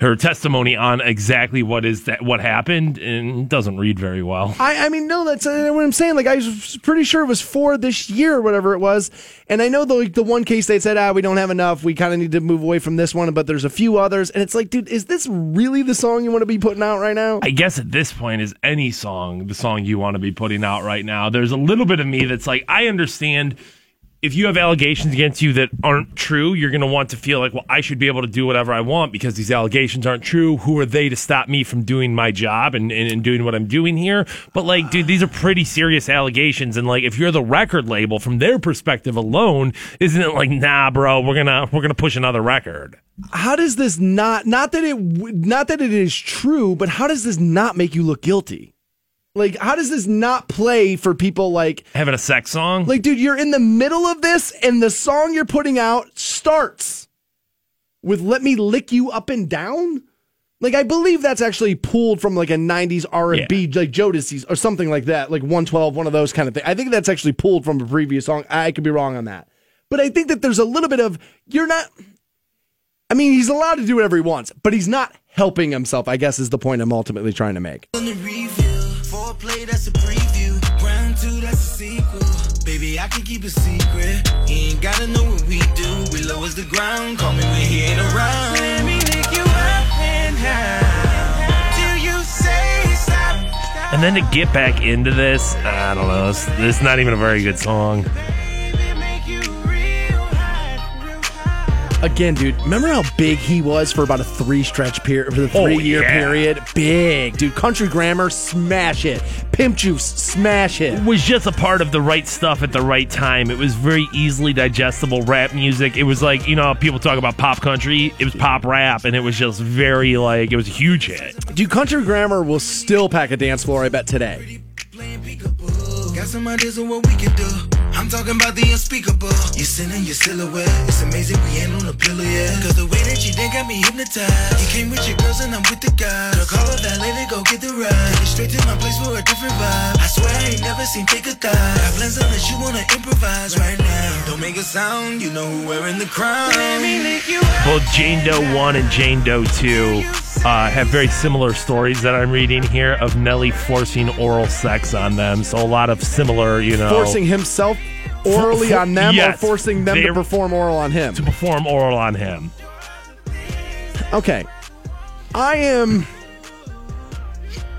S2: her testimony on exactly what is that what happened and doesn't read very well.
S1: I, I mean, no, that's uh, what I'm saying. Like, I was pretty sure it was four this year or whatever it was. And I know the like, the one case they said, ah, we don't have enough. We kind of need to move away from this one, but there's a few others. And it's like, dude, is this really the song you want to be putting out right now?
S2: I guess at this point is any song the song you want to be putting out right now. There's a little bit of me that's like I understand if you have allegations against you that aren't true, you're going to want to feel like, well, I should be able to do whatever I want because these allegations aren't true. Who are they to stop me from doing my job and, and, and doing what I'm doing here? But like, dude, these are pretty serious allegations. And like, if you're the record label from their perspective alone, isn't it like, nah, bro, we're going to, we're going to push another record.
S1: how does this not not that it not that it is true, but how does this not make you look guilty? Like, how does this not play for people like
S2: Having a sex song?
S1: like, dude, you're in the middle of this, and the song you're putting out starts with "Let Me Lick You Up and Down." Like, I believe that's actually pulled from like a '90s R&B, like Jodeci's or something like that, like 112, one of those kind of things. I think that's actually pulled from a previous song. I could be wrong on that, but I think that there's a little bit of you're not. I mean, he's allowed to do whatever he wants, but he's not helping himself. I guess is the point I'm ultimately trying to make.
S9: Foreplay, that's a preview. Round two, that's a sequel. Baby, I can keep a secret. You ain't gotta know what we do. We low as the ground. Call me when he ain't around.
S8: Let me you up and till you say stop.
S2: And then to get back into this, I don't know. It's, is not even a very good song.
S1: Again, dude, remember how big he was for about a three stretch period, for the
S2: Oh,
S1: three year
S2: yeah.
S1: period? Big, dude. Country grammar, smash it. Pimp juice, smash it.
S2: It was just a part of the right stuff at the right time. It was very easily digestible rap music. It was like, you know, how people talk about pop country. It was pop rap, and it was just very like it was a huge hit.
S1: Dude, country grammar will still pack a dance floor, I bet, today.
S9: Got some ideas of what we can do. I'm talking about the unspeakable. You're sending your silhouette. It's amazing we ain't on a pillow yet. Cause the way that you did got me hypnotized. You came with your girls and I'm with the guys. Girl, call a valet to go get the ride. Take it straight to my place for a different vibe. I swear I ain't never seen thicker thighs. Got plans unless you wanna improvise right now. Don't make a sound, you know who wearing the crown. Let me lick you up.
S2: Both Jane Doe 1 and Jane Doe 2 uh, have very similar stories that I'm reading here of Nelly forcing oral sex on them. So a lot of similar, you know.
S1: Forcing himself orally
S2: For-
S1: on them
S2: yes.
S1: or forcing them to perform oral on him.
S2: to perform oral on him.
S1: Okay. I am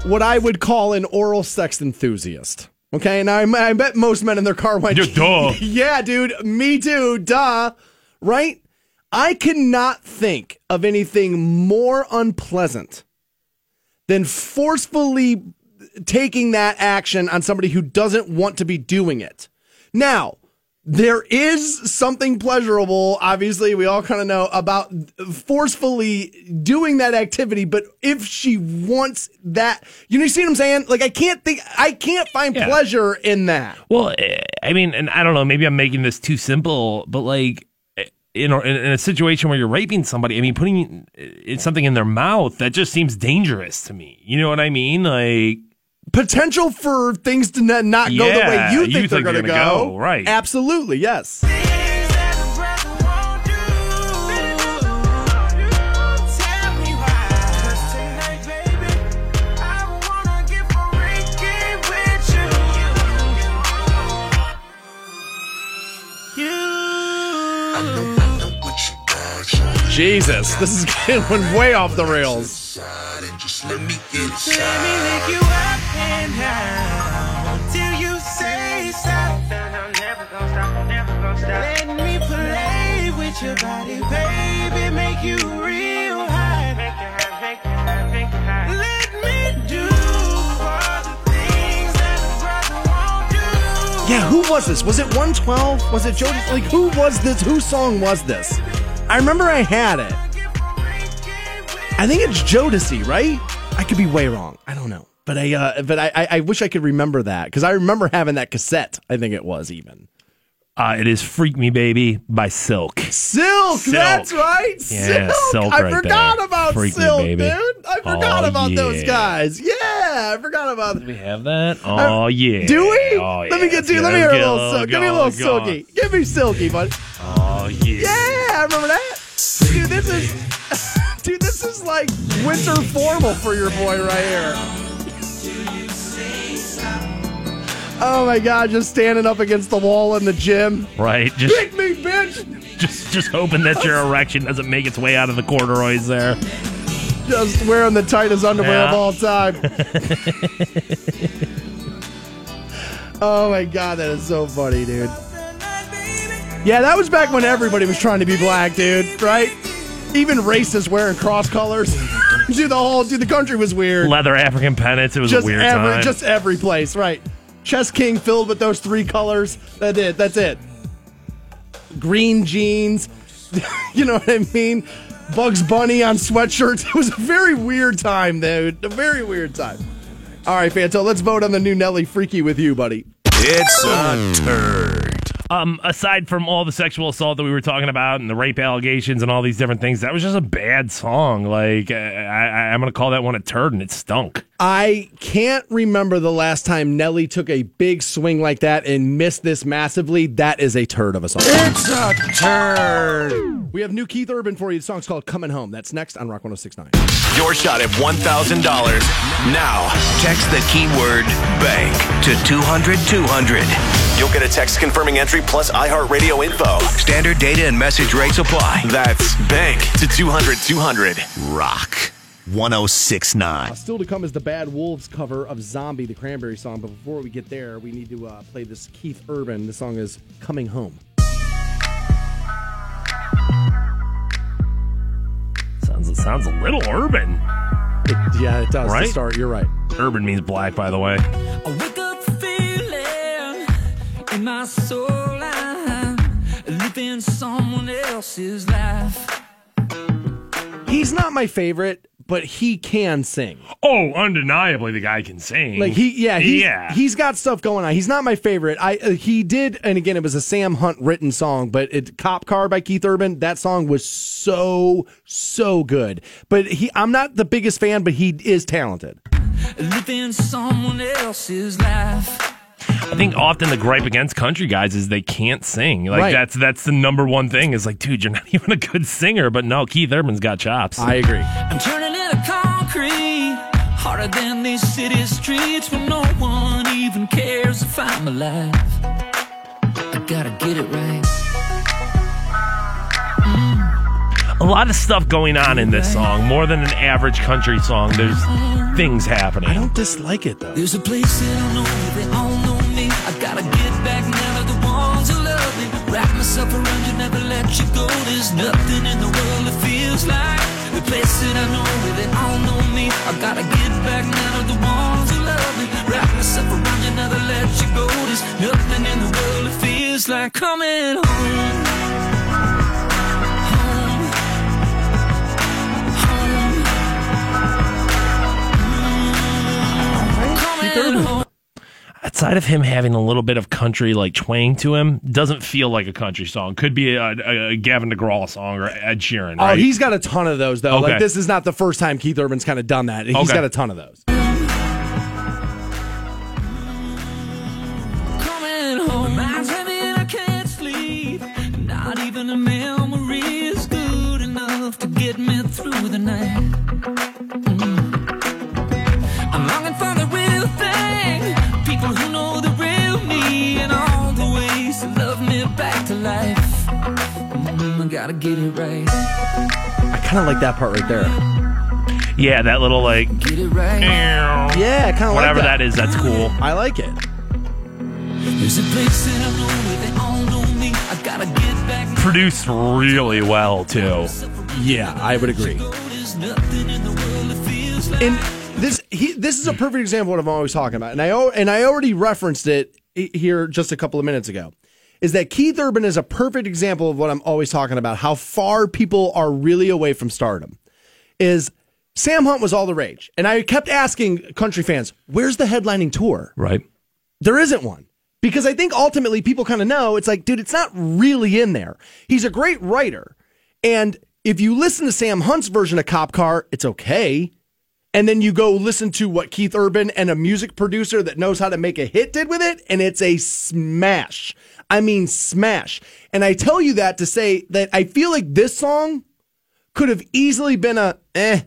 S1: what I would call an oral sex enthusiast. Okay, and I, I bet most men in their car went,
S2: Yeah, duh.
S1: yeah, dude, me too, duh. Right? I cannot think of anything more unpleasant than forcefully taking that action on somebody who doesn't want to be doing it. Now, there is something pleasurable, obviously, we all kind of know about forcefully doing that activity, but if she wants that, you know, you see what I'm saying? Like, I can't think, I can't find
S2: Yeah.
S1: pleasure in that.
S2: Well, eh, I mean, and I don't know, maybe I'm making this too simple, but like, in a, in a situation where you're raping somebody, I mean, putting something in their mouth, that just seems dangerous to me. You know what I mean? Like,
S1: Potential for things to not not go the way
S2: Yeah,
S1: you
S2: you
S1: think
S2: think
S1: they're going to
S2: gonna
S1: go.
S2: go, right.
S1: Absolutely, yes. Jesus, this is going way off the rails.
S9: Let me lick you up and down till you say stop. Let me play with your body, make you hot. Let me do all the things that a brother won't do.
S1: Yeah, who was this? Was it 112? Was it Jody? Like, who was this? Whose song was this? I remember I had it. I think it's Jodeci, right? I could be way wrong. I don't know, but I, uh, but I, I, I wish I could remember that because I remember having that cassette. I think it was even
S2: uh, it is Freak Me Baby by Silk.
S1: Silk.
S2: Silk.
S1: That's right,
S2: Yeah,
S1: Silk.
S2: Silk
S1: I
S2: right
S1: forgot
S2: there.
S1: about
S2: Freak Me,
S1: Silk,
S2: baby.
S1: dude. I forgot
S2: Oh,
S1: about those guys. Yeah, I forgot about.
S2: Do we have that? Oh, yeah.
S1: Do we?
S2: Oh,
S1: Let me get to. you. Let me hear a little. Silk. Give me a little
S2: go.
S1: silky. Give me silky, bud.
S2: Oh, yeah.
S1: Yeah, I remember that. Dude, this is Dude, this is like winter formal for your boy right here. Oh my god, just standing up against the wall in the gym.
S2: Right? Just,
S1: Pick me, bitch!
S2: just, just hoping that your erection doesn't make its way out of the corduroys there.
S1: Just wearing the tightest underwear of all time. oh my god, that is so funny, dude. Yeah, that was back when everybody was trying to be black, dude, right? Even racists wearing cross colors. dude, the whole dude, the country was weird.
S2: Leather African pennants. It was
S1: just
S2: a weird
S1: every,
S2: time.
S1: just every place, right? Chess King filled with those three colors. That's it. That's it. Green jeans. you know what I mean? Bugs Bunny on sweatshirts. It was a very weird time, dude. A very weird time. All right, Fanto, let's vote on the new Nelly Freaky with you, buddy.
S4: It's a turd.
S2: Um, aside from all the sexual assault that we were talking about and the rape allegations and all these different things, that was just a bad song. Like, uh, I, I, I'm going to call that one a turd, and it stunk.
S1: I can't remember the last time Nelly took a big swing like that and missed this massively. That is a turd of a song.
S4: It's a turd.
S1: We have new Keith Urban for you. The song's called Coming Home. That's next on Rock 1069.
S3: Your shot at $1,000 now.
S4: Text the keyword bank to 200 200.
S3: You'll get a text confirming entry plus iHeartRadio info.
S4: Standard data and message rates apply.
S3: That's bank to 200 200.
S5: Rock 1069.
S1: Uh, still to come is the Bad Wolves cover of Zombie, the Cranberry song. But before we get there, we need to uh, play this Keith Urban. The song is Coming Home.
S2: it sounds a little urban.
S1: It- yeah, it does.
S2: Right?
S1: To start, you're right.
S2: Urban means black, by the way.
S8: I wake up feeling in my soul I'm living someone else's life.
S1: He's not my favorite, but he can sing.
S2: Oh, undeniably, the guy can sing.
S1: Like he, yeah, he,
S2: yeah.
S1: he's got stuff going on. He's not my favorite. I uh, he did, and again, it was a Sam Hunt written song, but it "Cop Car" by Keith Urban. That song was so so good. But he, I'm not the biggest fan, but he is talented.
S8: Living someone else's life.
S2: I think often the gripe against country guys is they can't sing. Like
S1: Right.
S2: that's that's the number one thing. Is like, dude, you're not even a good singer. But no, Keith Urban's got chops.
S1: I agree.
S8: I'm turning into concrete. Harder than these city streets where no one even cares if I'm alive. I gotta get it right.
S2: a lot of stuff going on in this song, more than an average country song. There's things happening.
S1: I don't dislike it though.
S8: There's a place that I know myself around you, never let you go. There's nothing in the world that feels like the place that I know where they all know me. I gotta get back now to the ones who love me. Wrap myself around you, never let you go. There's nothing in the world that feels like coming. Home.
S2: Outside of him having a little bit of country like twang to him, doesn't feel like a country song. Could be a, a, a Gavin DeGraw song or Ed Sheeran.
S1: Oh, he's got a ton of those though.
S2: Okay.
S1: Like this is not the first time Keith Urban's kind of done that. He's
S2: Okay.
S1: got a ton of those.
S8: coming home. My gotta get it right.
S1: I kind of like that part right there.
S2: yeah, that little like
S8: Get it right.
S1: Yeah, kind of
S2: whatever
S1: like that.
S2: that is. That's cool.
S1: I like it.
S8: There's a place that I know where they all know me. I gotta get back.
S2: Produced really well too.
S1: Yeah, I would agree.
S8: There's nothing in the world that feels like.
S1: And this he this is a perfect example of what I'm always talking about. And I al- and I already referenced it i- here just a couple of minutes ago. Is that Keith Urban is a perfect example of what I'm always talking about, how far people are really away from stardom. Is Sam Hunt was all the rage. And I kept asking country fans, where's the headlining tour?
S2: Right.
S1: There isn't one. Because I think ultimately people kind of know it's like, dude, it's not really in there. He's a great writer. And if you listen to Sam Hunt's version of Cop Car, it's okay. And then you go listen to what Keith Urban and a music producer that knows how to make a hit did with it, and it's a smash. I mean, smash. And I tell you that to say that I feel like this song could have easily been a eh,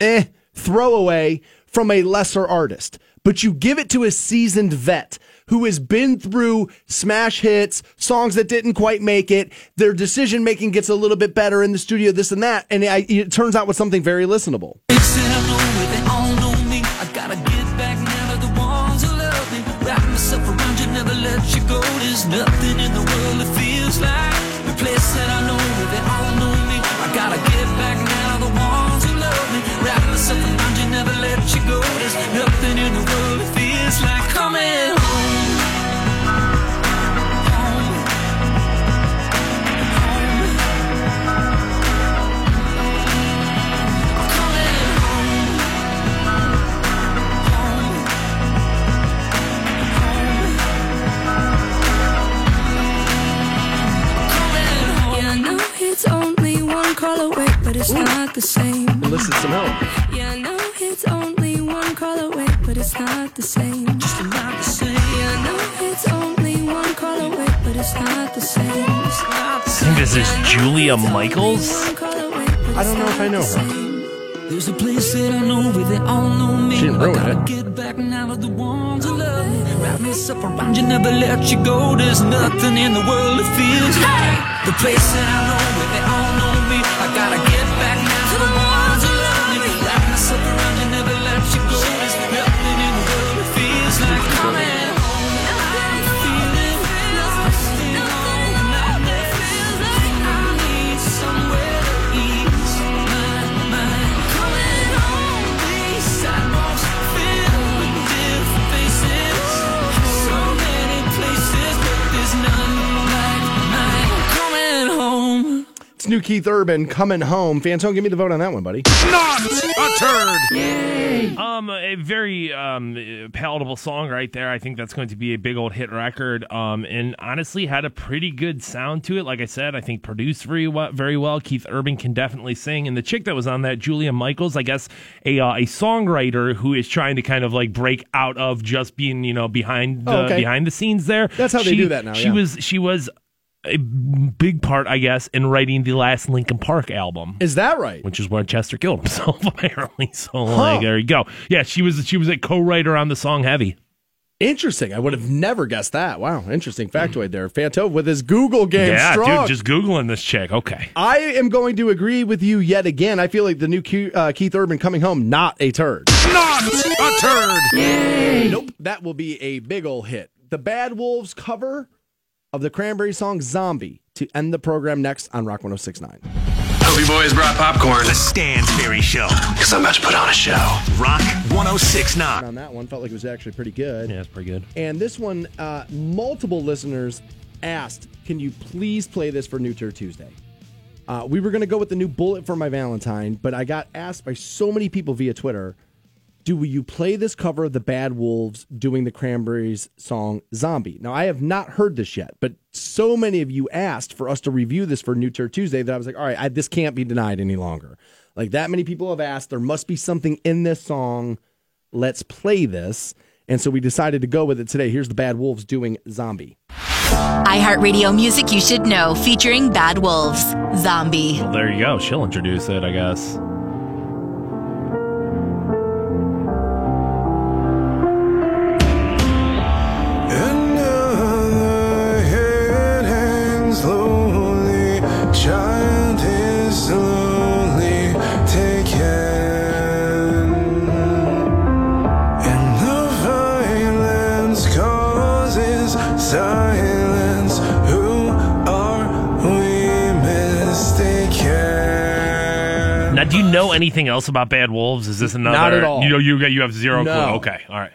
S1: eh, throwaway from a lesser artist. But you give it to a seasoned vet who has been through smash hits, songs that didn't quite make it. Their decision making gets a little bit better in the studio, this and that. And it turns out with something very listenable.
S8: There's nothing in the world that feels like the place that I know where they all know me. I gotta get back now the ones who love me. Wrap myself around you, never let you go. There's nothing in the world
S10: it's only one call away, but it's not the same.
S1: Listen some help.
S10: Yeah, I know it's only one call away, but it's not the same.
S8: Just not the same.
S10: Yeah, I know it's only one call away, but it's not the same. It's not the
S2: I think this is Julia Michaels.
S10: Away,
S1: I don't know if I know her.
S8: There's a place that I know where they all know me.
S1: She didn't ruin
S8: I gotta
S1: it.
S8: get back now to the ones who love me. Wrap myself around you, never let you go. There's nothing in the world that feels like the place that I know where they all know me. I gotta get
S1: new Keith Urban coming home. Fantone, give me the vote on that one, buddy.
S5: Not a turd.
S2: Um, a very um palatable song right there. I think that's going to be a big old hit record. Um, and honestly, had a pretty good sound to it. Like I said, I think produced very well. Very well. Keith Urban can definitely sing. And the chick that was on that, Julia Michaels, I guess a uh, a songwriter who is trying to kind of like break out of just being you know behind the
S1: Oh, okay.
S2: behind the scenes there.
S1: That's how they
S2: She-
S1: do that now,
S2: She
S1: yeah.
S2: was she was a big part, I guess, in writing the last Linkin Park album
S1: Is that right?
S2: which is where Chester killed himself apparently. So like there you go. Yeah, she was she was a co-writer on the song Heavy.
S1: Interesting. I would have never guessed that. Wow. Interesting factoid there. Fantone with his Google game
S2: yeah,
S1: strong.
S2: dude, just googling this chick. Okay.
S1: I am going to agree with you yet again. I feel like the new Ke- uh, Keith Urban coming home, not a turd.
S5: Not a turd.
S1: Nope. That will be a big ol' hit. The Bad Wolves cover of the Cranberry song Zombie to end the program next on Rock 1069.
S5: Hope you boys brought popcorn. The Stansbury Show.
S3: Because I'm about to put on a show.
S5: Rock 1069.
S1: On that one, felt like it was actually pretty good.
S2: Yeah, it's pretty good.
S1: And this one, uh, multiple listeners asked, can you please play this for New Turd Tuesday? Uh, we were going to go with the new Bullet for My Valentine, but I got asked by so many people via Twitter, do you play this cover of the Bad Wolves doing the Cranberries song Zombie? Now, I have not heard this yet, but so many of you asked for us to review this for New Turd Tuesday that I was like, all right, I, this can't be denied any longer. Like that many people have asked, there must be something in this song. Let's play this. And so we decided to go with it today. Here's the Bad Wolves doing Zombie.
S11: iHeartRadio Music You Should Know featuring Bad Wolves, Zombie.
S2: Well, there you go. She'll introduce it, I guess. Know anything else about Bad Wolves? Is this another?
S1: Not at all.
S2: You know, you you have zero
S1: No.
S2: clue. Okay, all right.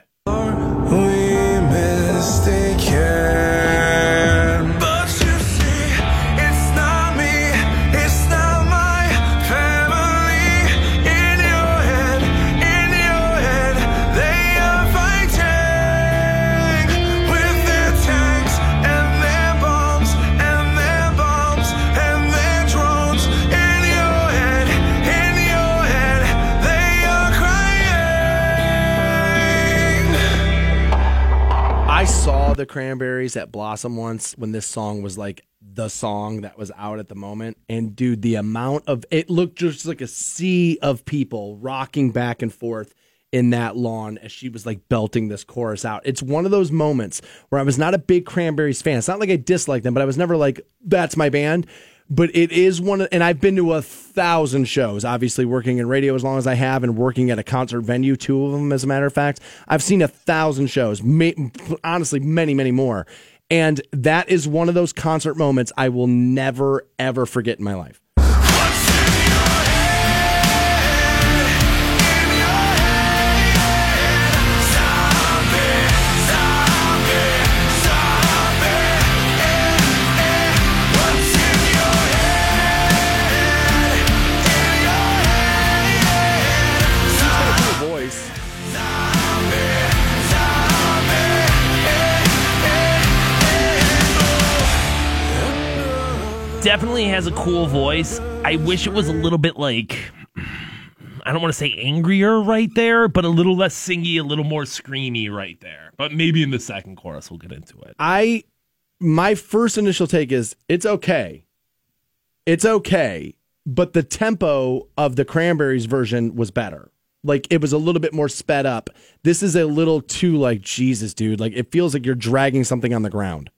S1: Cranberries at Blossom once when this song was like the song that was out at the moment. And dude, the amount of it looked just like a sea of people rocking back and forth in that lawn as she was like belting this chorus out. It's one of those moments where I was not a big Cranberries fan. It's not like I dislike them, but I was never like, that's my band. But it is one of, and I've been to a thousand shows, obviously working in radio as long as I have and working at a concert venue, two of them, as a matter of fact. I've seen a thousand shows, ma- honestly, many, many more. And that is one of those concert moments I will never, ever forget in my life.
S2: Definitely has a cool voice. I wish it was a little bit like. I don't want to say angrier right there, but a little less singy, a little more screamy right there. But maybe in the second chorus we'll get into it.
S1: I my first initial take is it's okay. It's okay, but the tempo of the Cranberries version was better. Like it was a little bit more sped up. This is a little too like Jesus, dude. Like it feels like you're dragging something on the ground.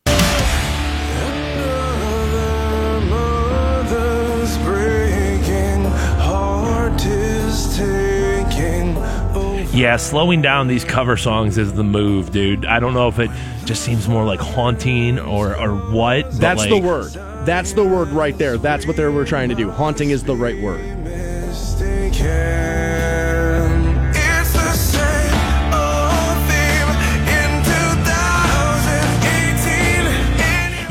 S2: Yeah, slowing down these cover songs is the move, dude. I don't know if it just seems more like haunting or or what. but,
S1: That's the word. That's the word right there. That's what they were trying to do. Haunting is the right word.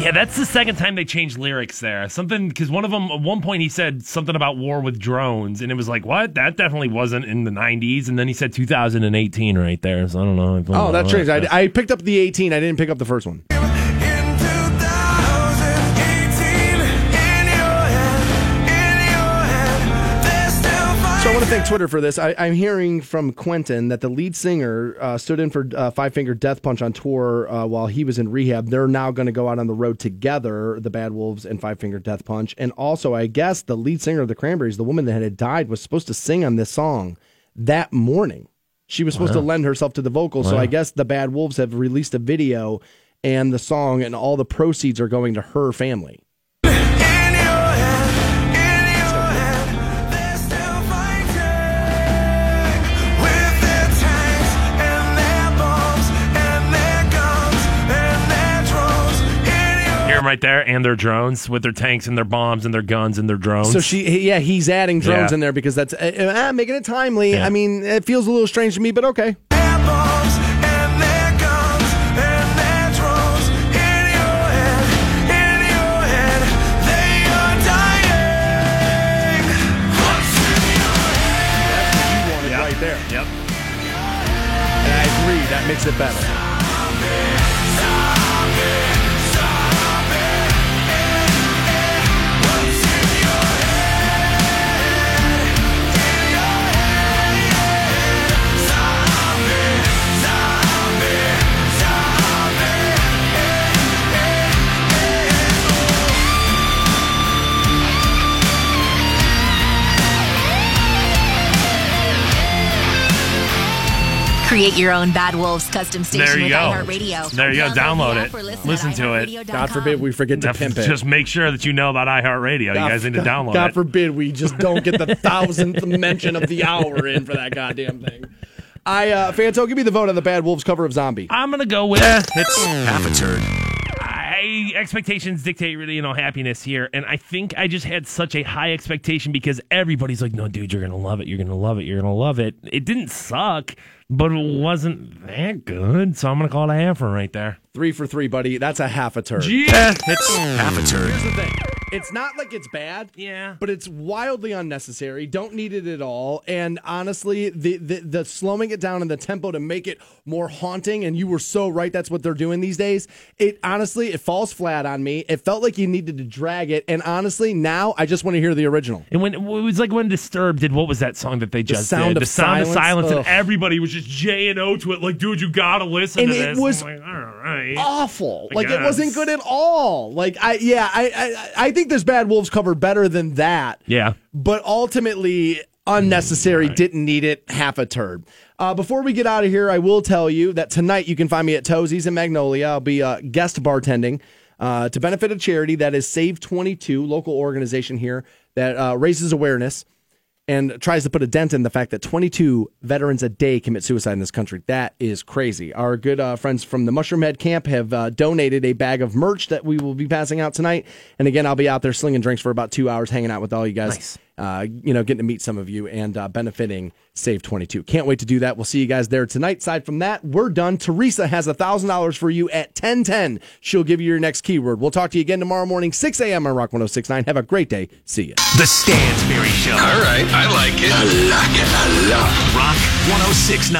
S2: Yeah, that's the second time they changed lyrics there. Something because one of them at one point he said something about war with drones, and it was like, what? That definitely wasn't in the '90s. And then he said 2018 right there. So I don't know.
S1: Oh, that changed. I, I picked up the 18. I didn't pick up the first one. Thank Twitter for this. I, I'm hearing from Quentin that the lead singer uh, stood in for uh, Five Finger Death Punch on tour uh, while he was in rehab. They're now going to go out on the road together, the Bad Wolves and Five Finger Death Punch. And also, I guess the lead singer of the Cranberries, the woman that had died, was supposed to sing on this song that morning. She was supposed
S2: Wow.
S1: to lend herself to the vocals. So I guess the Bad Wolves have released a video and the song, and all the proceeds are going to her family.
S2: Right there, and their drones with their tanks and their bombs and their guns and their drones.
S1: So she, yeah, he's adding drones
S2: Yeah.
S1: in there because that's uh, uh, making it timely.
S2: Yeah.
S1: I mean, it feels a little strange to me, but okay. Right there.
S2: Yep.
S1: And I agree, that makes it better.
S11: Create your own Bad Wolves custom station
S2: There you
S11: with
S2: go.
S11: iHeartRadio.
S2: There you go.
S11: Download the
S2: Download
S11: app
S2: it.
S11: listen
S2: Listen to it.
S1: God forbid we forget to
S2: Def-
S1: pimp it.
S2: Just make sure that you know about iHeartRadio. You
S1: God-
S2: guys need to
S1: God-
S2: download
S1: God
S2: it.
S1: forbid we just don't get the thousandth mention of the hour in for that goddamn thing. I uh Fanto, give me the vote on the Bad Wolves cover of Zombie.
S2: I'm gonna go with it's
S4: Half a turd.
S2: I expectations dictate really, you know, happiness here, and I think I just had such a high expectation because everybody's like, "No, dude, you're gonna love it. You're gonna love it. You're gonna love it." It didn't suck, but it wasn't that good, so I'm gonna call it a halfer right there.
S1: Three for three, buddy. That's a half a turn.
S2: Yeah, it's
S4: Half a turn.
S1: Here's the thing. It's not like it's bad.
S2: Yeah.
S1: But it's wildly unnecessary. Don't need it at all. And honestly, the, the the slowing it down in the tempo to make it more haunting, and you were so right, that's what they're doing these days. It honestly, it falls flat on me. It felt like you needed to drag it. And honestly, now I just want to hear the original.
S2: And when it was like when Disturbed did what was that song that they just the
S1: Sound
S2: did?
S1: of
S2: the Sound of
S1: Silence?
S2: Silence, and everybody was just J and O to it, like, dude, you gotta listen
S1: And
S2: to
S1: it
S2: this.
S1: was
S2: like, all right.
S1: awful.
S2: I
S1: Like it wasn't good at all. Like I yeah, I I, I think this Bad Wolves cover better than that.
S2: Yeah.
S1: But ultimately unnecessary, didn't need it, half a turd. Uh, before we get out of here, I will tell you that tonight you can find me at Toesies in Magnolia. I'll be uh, guest bartending uh, to benefit a charity that is Save 22, local organization here that uh, raises awareness and tries to put a dent in the fact that 22 veterans a day commit suicide in this country. That is crazy. Our good uh, friends from the Mushroomhead Camp have uh, donated a bag of merch that we will be passing out tonight. And again, I'll be out there slinging drinks for about two hours, hanging out with all you guys. Uh, you know, getting to meet some of you and uh, benefiting Save 22. Can't wait to do that. We'll see you guys there tonight. Aside from that, we're done. Teresa has $1,000 for you at 1010. She'll give you your next keyword. We'll talk to you again tomorrow morning, 6 a.m. on Rock 1069. Have a great day. See you.
S5: The Stansbury Show.
S4: All right, I like it. I like it a lot.
S5: Rock 1069.